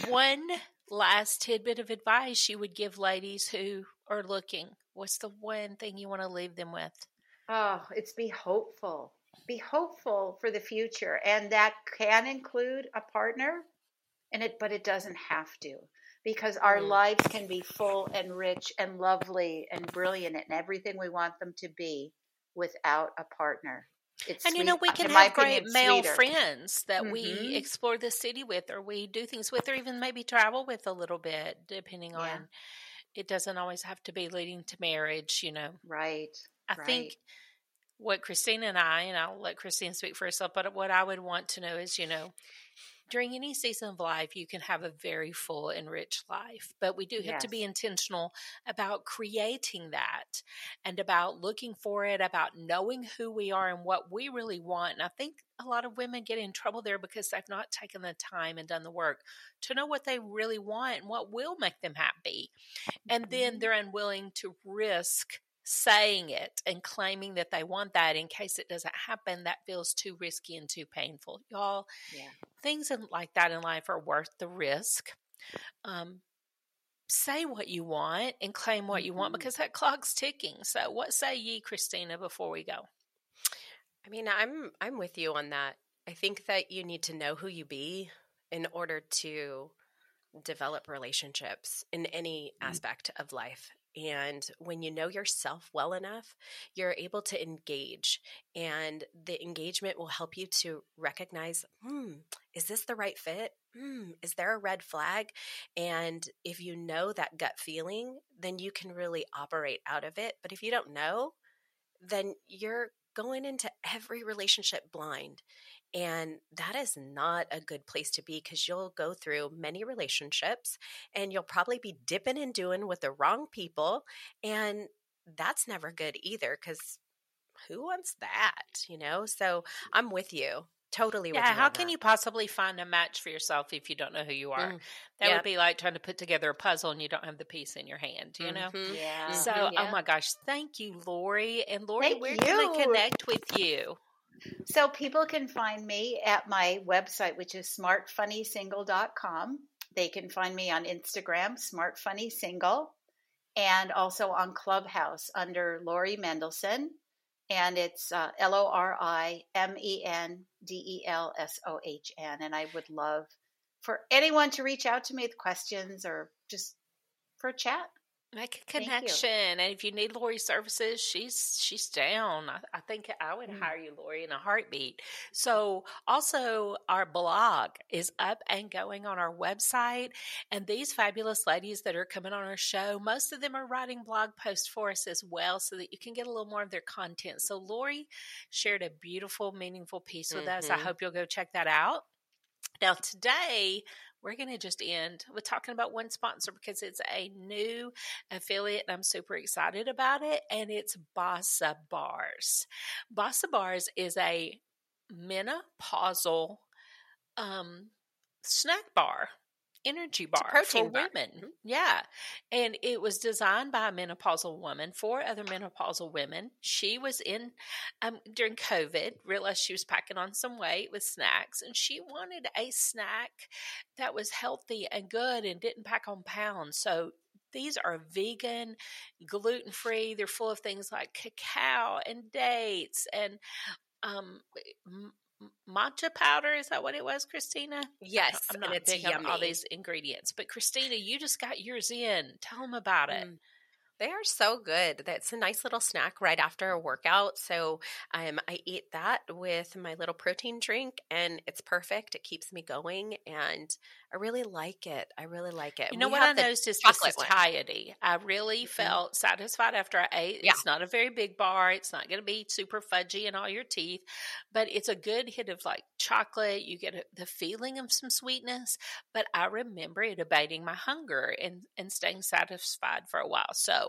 C: one last tidbit of advice you would give ladies who are looking. What's the one thing you want to leave them with?
E: Oh, it's be hopeful. Be hopeful for the future. And that can include a partner and it but it doesn't have to. Because our lives can be full and rich and lovely and brilliant and everything we want them to be without a partner. It's
C: And you know, we can
E: my
C: have great
E: opinion,
C: male
E: sweeter.
C: friends that we
E: Mhm.
C: explore the city with, or we do things with, or even maybe travel with a little bit, depending
E: Yeah.
C: on. It doesn't always have to be leading to marriage, you know.
E: Right.
C: I
E: right.
C: think what Christina and I, and I'll let Christina speak for herself, but what I would want to know is, you know, during any season of life, you can have a very full and rich life, but we do have to be intentional about creating that and about looking for it, about knowing who we are and what we really want. And I think a lot of women get in trouble there because they've not taken the time and done the work to know what they really want and what will make them happy. And then
E: Mhm.
C: they're unwilling to risk saying it and claiming that they want that in case it doesn't happen that feels too risky and too painful y'all
E: Yeah.
C: things in, like that in life are worth the risk um, say what you want and claim what you want
E: Mhm.
C: because that clock's ticking so what say ye christina before we go
D: I mean, I'm I'm with you on that. I think that you need to know who you be in order to develop relationships in any aspect of life. And when you know yourself well enough, you're able to engage, and the engagement will help you to recognize hmm, is this the right fit? Hmm, is there a red flag? And if you know that gut feeling, then you can really operate out of it. But if you don't know, then you're going into every relationship blind. And that is not a good place to be because you'll go through many relationships and you'll probably be dipping and doing with the wrong people. And that's never good either because who wants that? You know? So I'm with you. Totally
C: yeah
D: you.
C: how can
D: that.
C: you possibly find a match for yourself if you don't know who you are
D: Mm,
C: that
D: yep.
C: would be like trying to put together a puzzle and you don't have the piece in your hand you know
D: Mhm.
E: Yeah.
C: So,
E: yeah.
C: oh my gosh, thank you, Lori. And Lori,
E: Thank
C: where can I connect with you?
E: So people can find me at my website, which is smartfunnysingle.com. They can find me on Instagram, smartfunnysingle, and also on Clubhouse under Lori Mendelsohn. And it's uh, L O R I M E N D E L S O H N. And I would love for anyone to reach out to me with questions or just for a chat.
C: Make a connection, and if you need Lori services, she's she's down. I, I think I would mm. hire you, Lori, in a heartbeat. So, also our blog is up and going on our website, and these fabulous ladies that are coming on our show, most of them are writing blog posts for us as well, so that you can get a little more of their content. So, Lori shared a beautiful, meaningful piece with mm-hmm. us. I mm-hmm. hope you'll go check that out. Now, today we're going to just end with talking about one sponsor because it's a new affiliate and I'm super excited about it. And it's Bossa Bars. Bossa Bars is a menopausal um, snack bar energy bar for bar. women. Mm-hmm. Yeah. And it was designed by a menopausal woman for other menopausal women. She was in um, during COVID, realized she was packing on some weight with snacks, and she wanted a snack that was healthy and good and didn't pack on pounds. So these are vegan, gluten free. They're full of things like cacao and dates and um, matcha powder. Is that what it was, Christina?
D: Yes,
C: I'm not big yummy. on all these ingredients, but Christina, you just got yours in. Tell them about it. Mm.
D: They are so good. That's a nice little snack right after a workout. So um, I eat that with my little protein drink, and it's perfect. It keeps me going, and I really like it. I really like it.
C: You know we what I noticed is just satiety. I really mm-hmm. felt satisfied after I ate. Yeah. It's not a very big bar. It's not going to be super fudgy in all your teeth, but it's a good hit of like chocolate. You get a, the feeling of some sweetness, but I remember it abating my hunger and, and staying satisfied for a while. So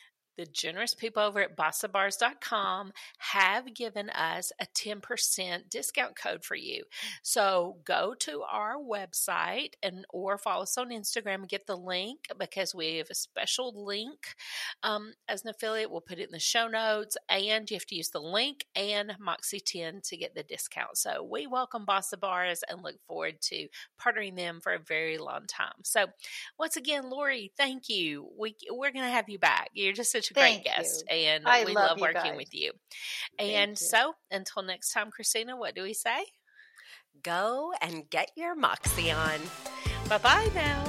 C: the generous people over at bossabars.com have given us a 10% discount code for you. So go to our website and or follow us on Instagram and get the link because we have a special link um, as an affiliate. We'll put it in the show notes and you have to use the link and Moxie 10 to get the discount. So we welcome Bossa Bars and look forward to partnering them for a very long time. So once again, Lori, thank you. We, we're going to have you back. You're just such a Thank great guest, you. and I we love, love working guys. with you. And so, until next time, Christina, what do we say?
D: Go and get your Moxie on.
C: Bye bye now.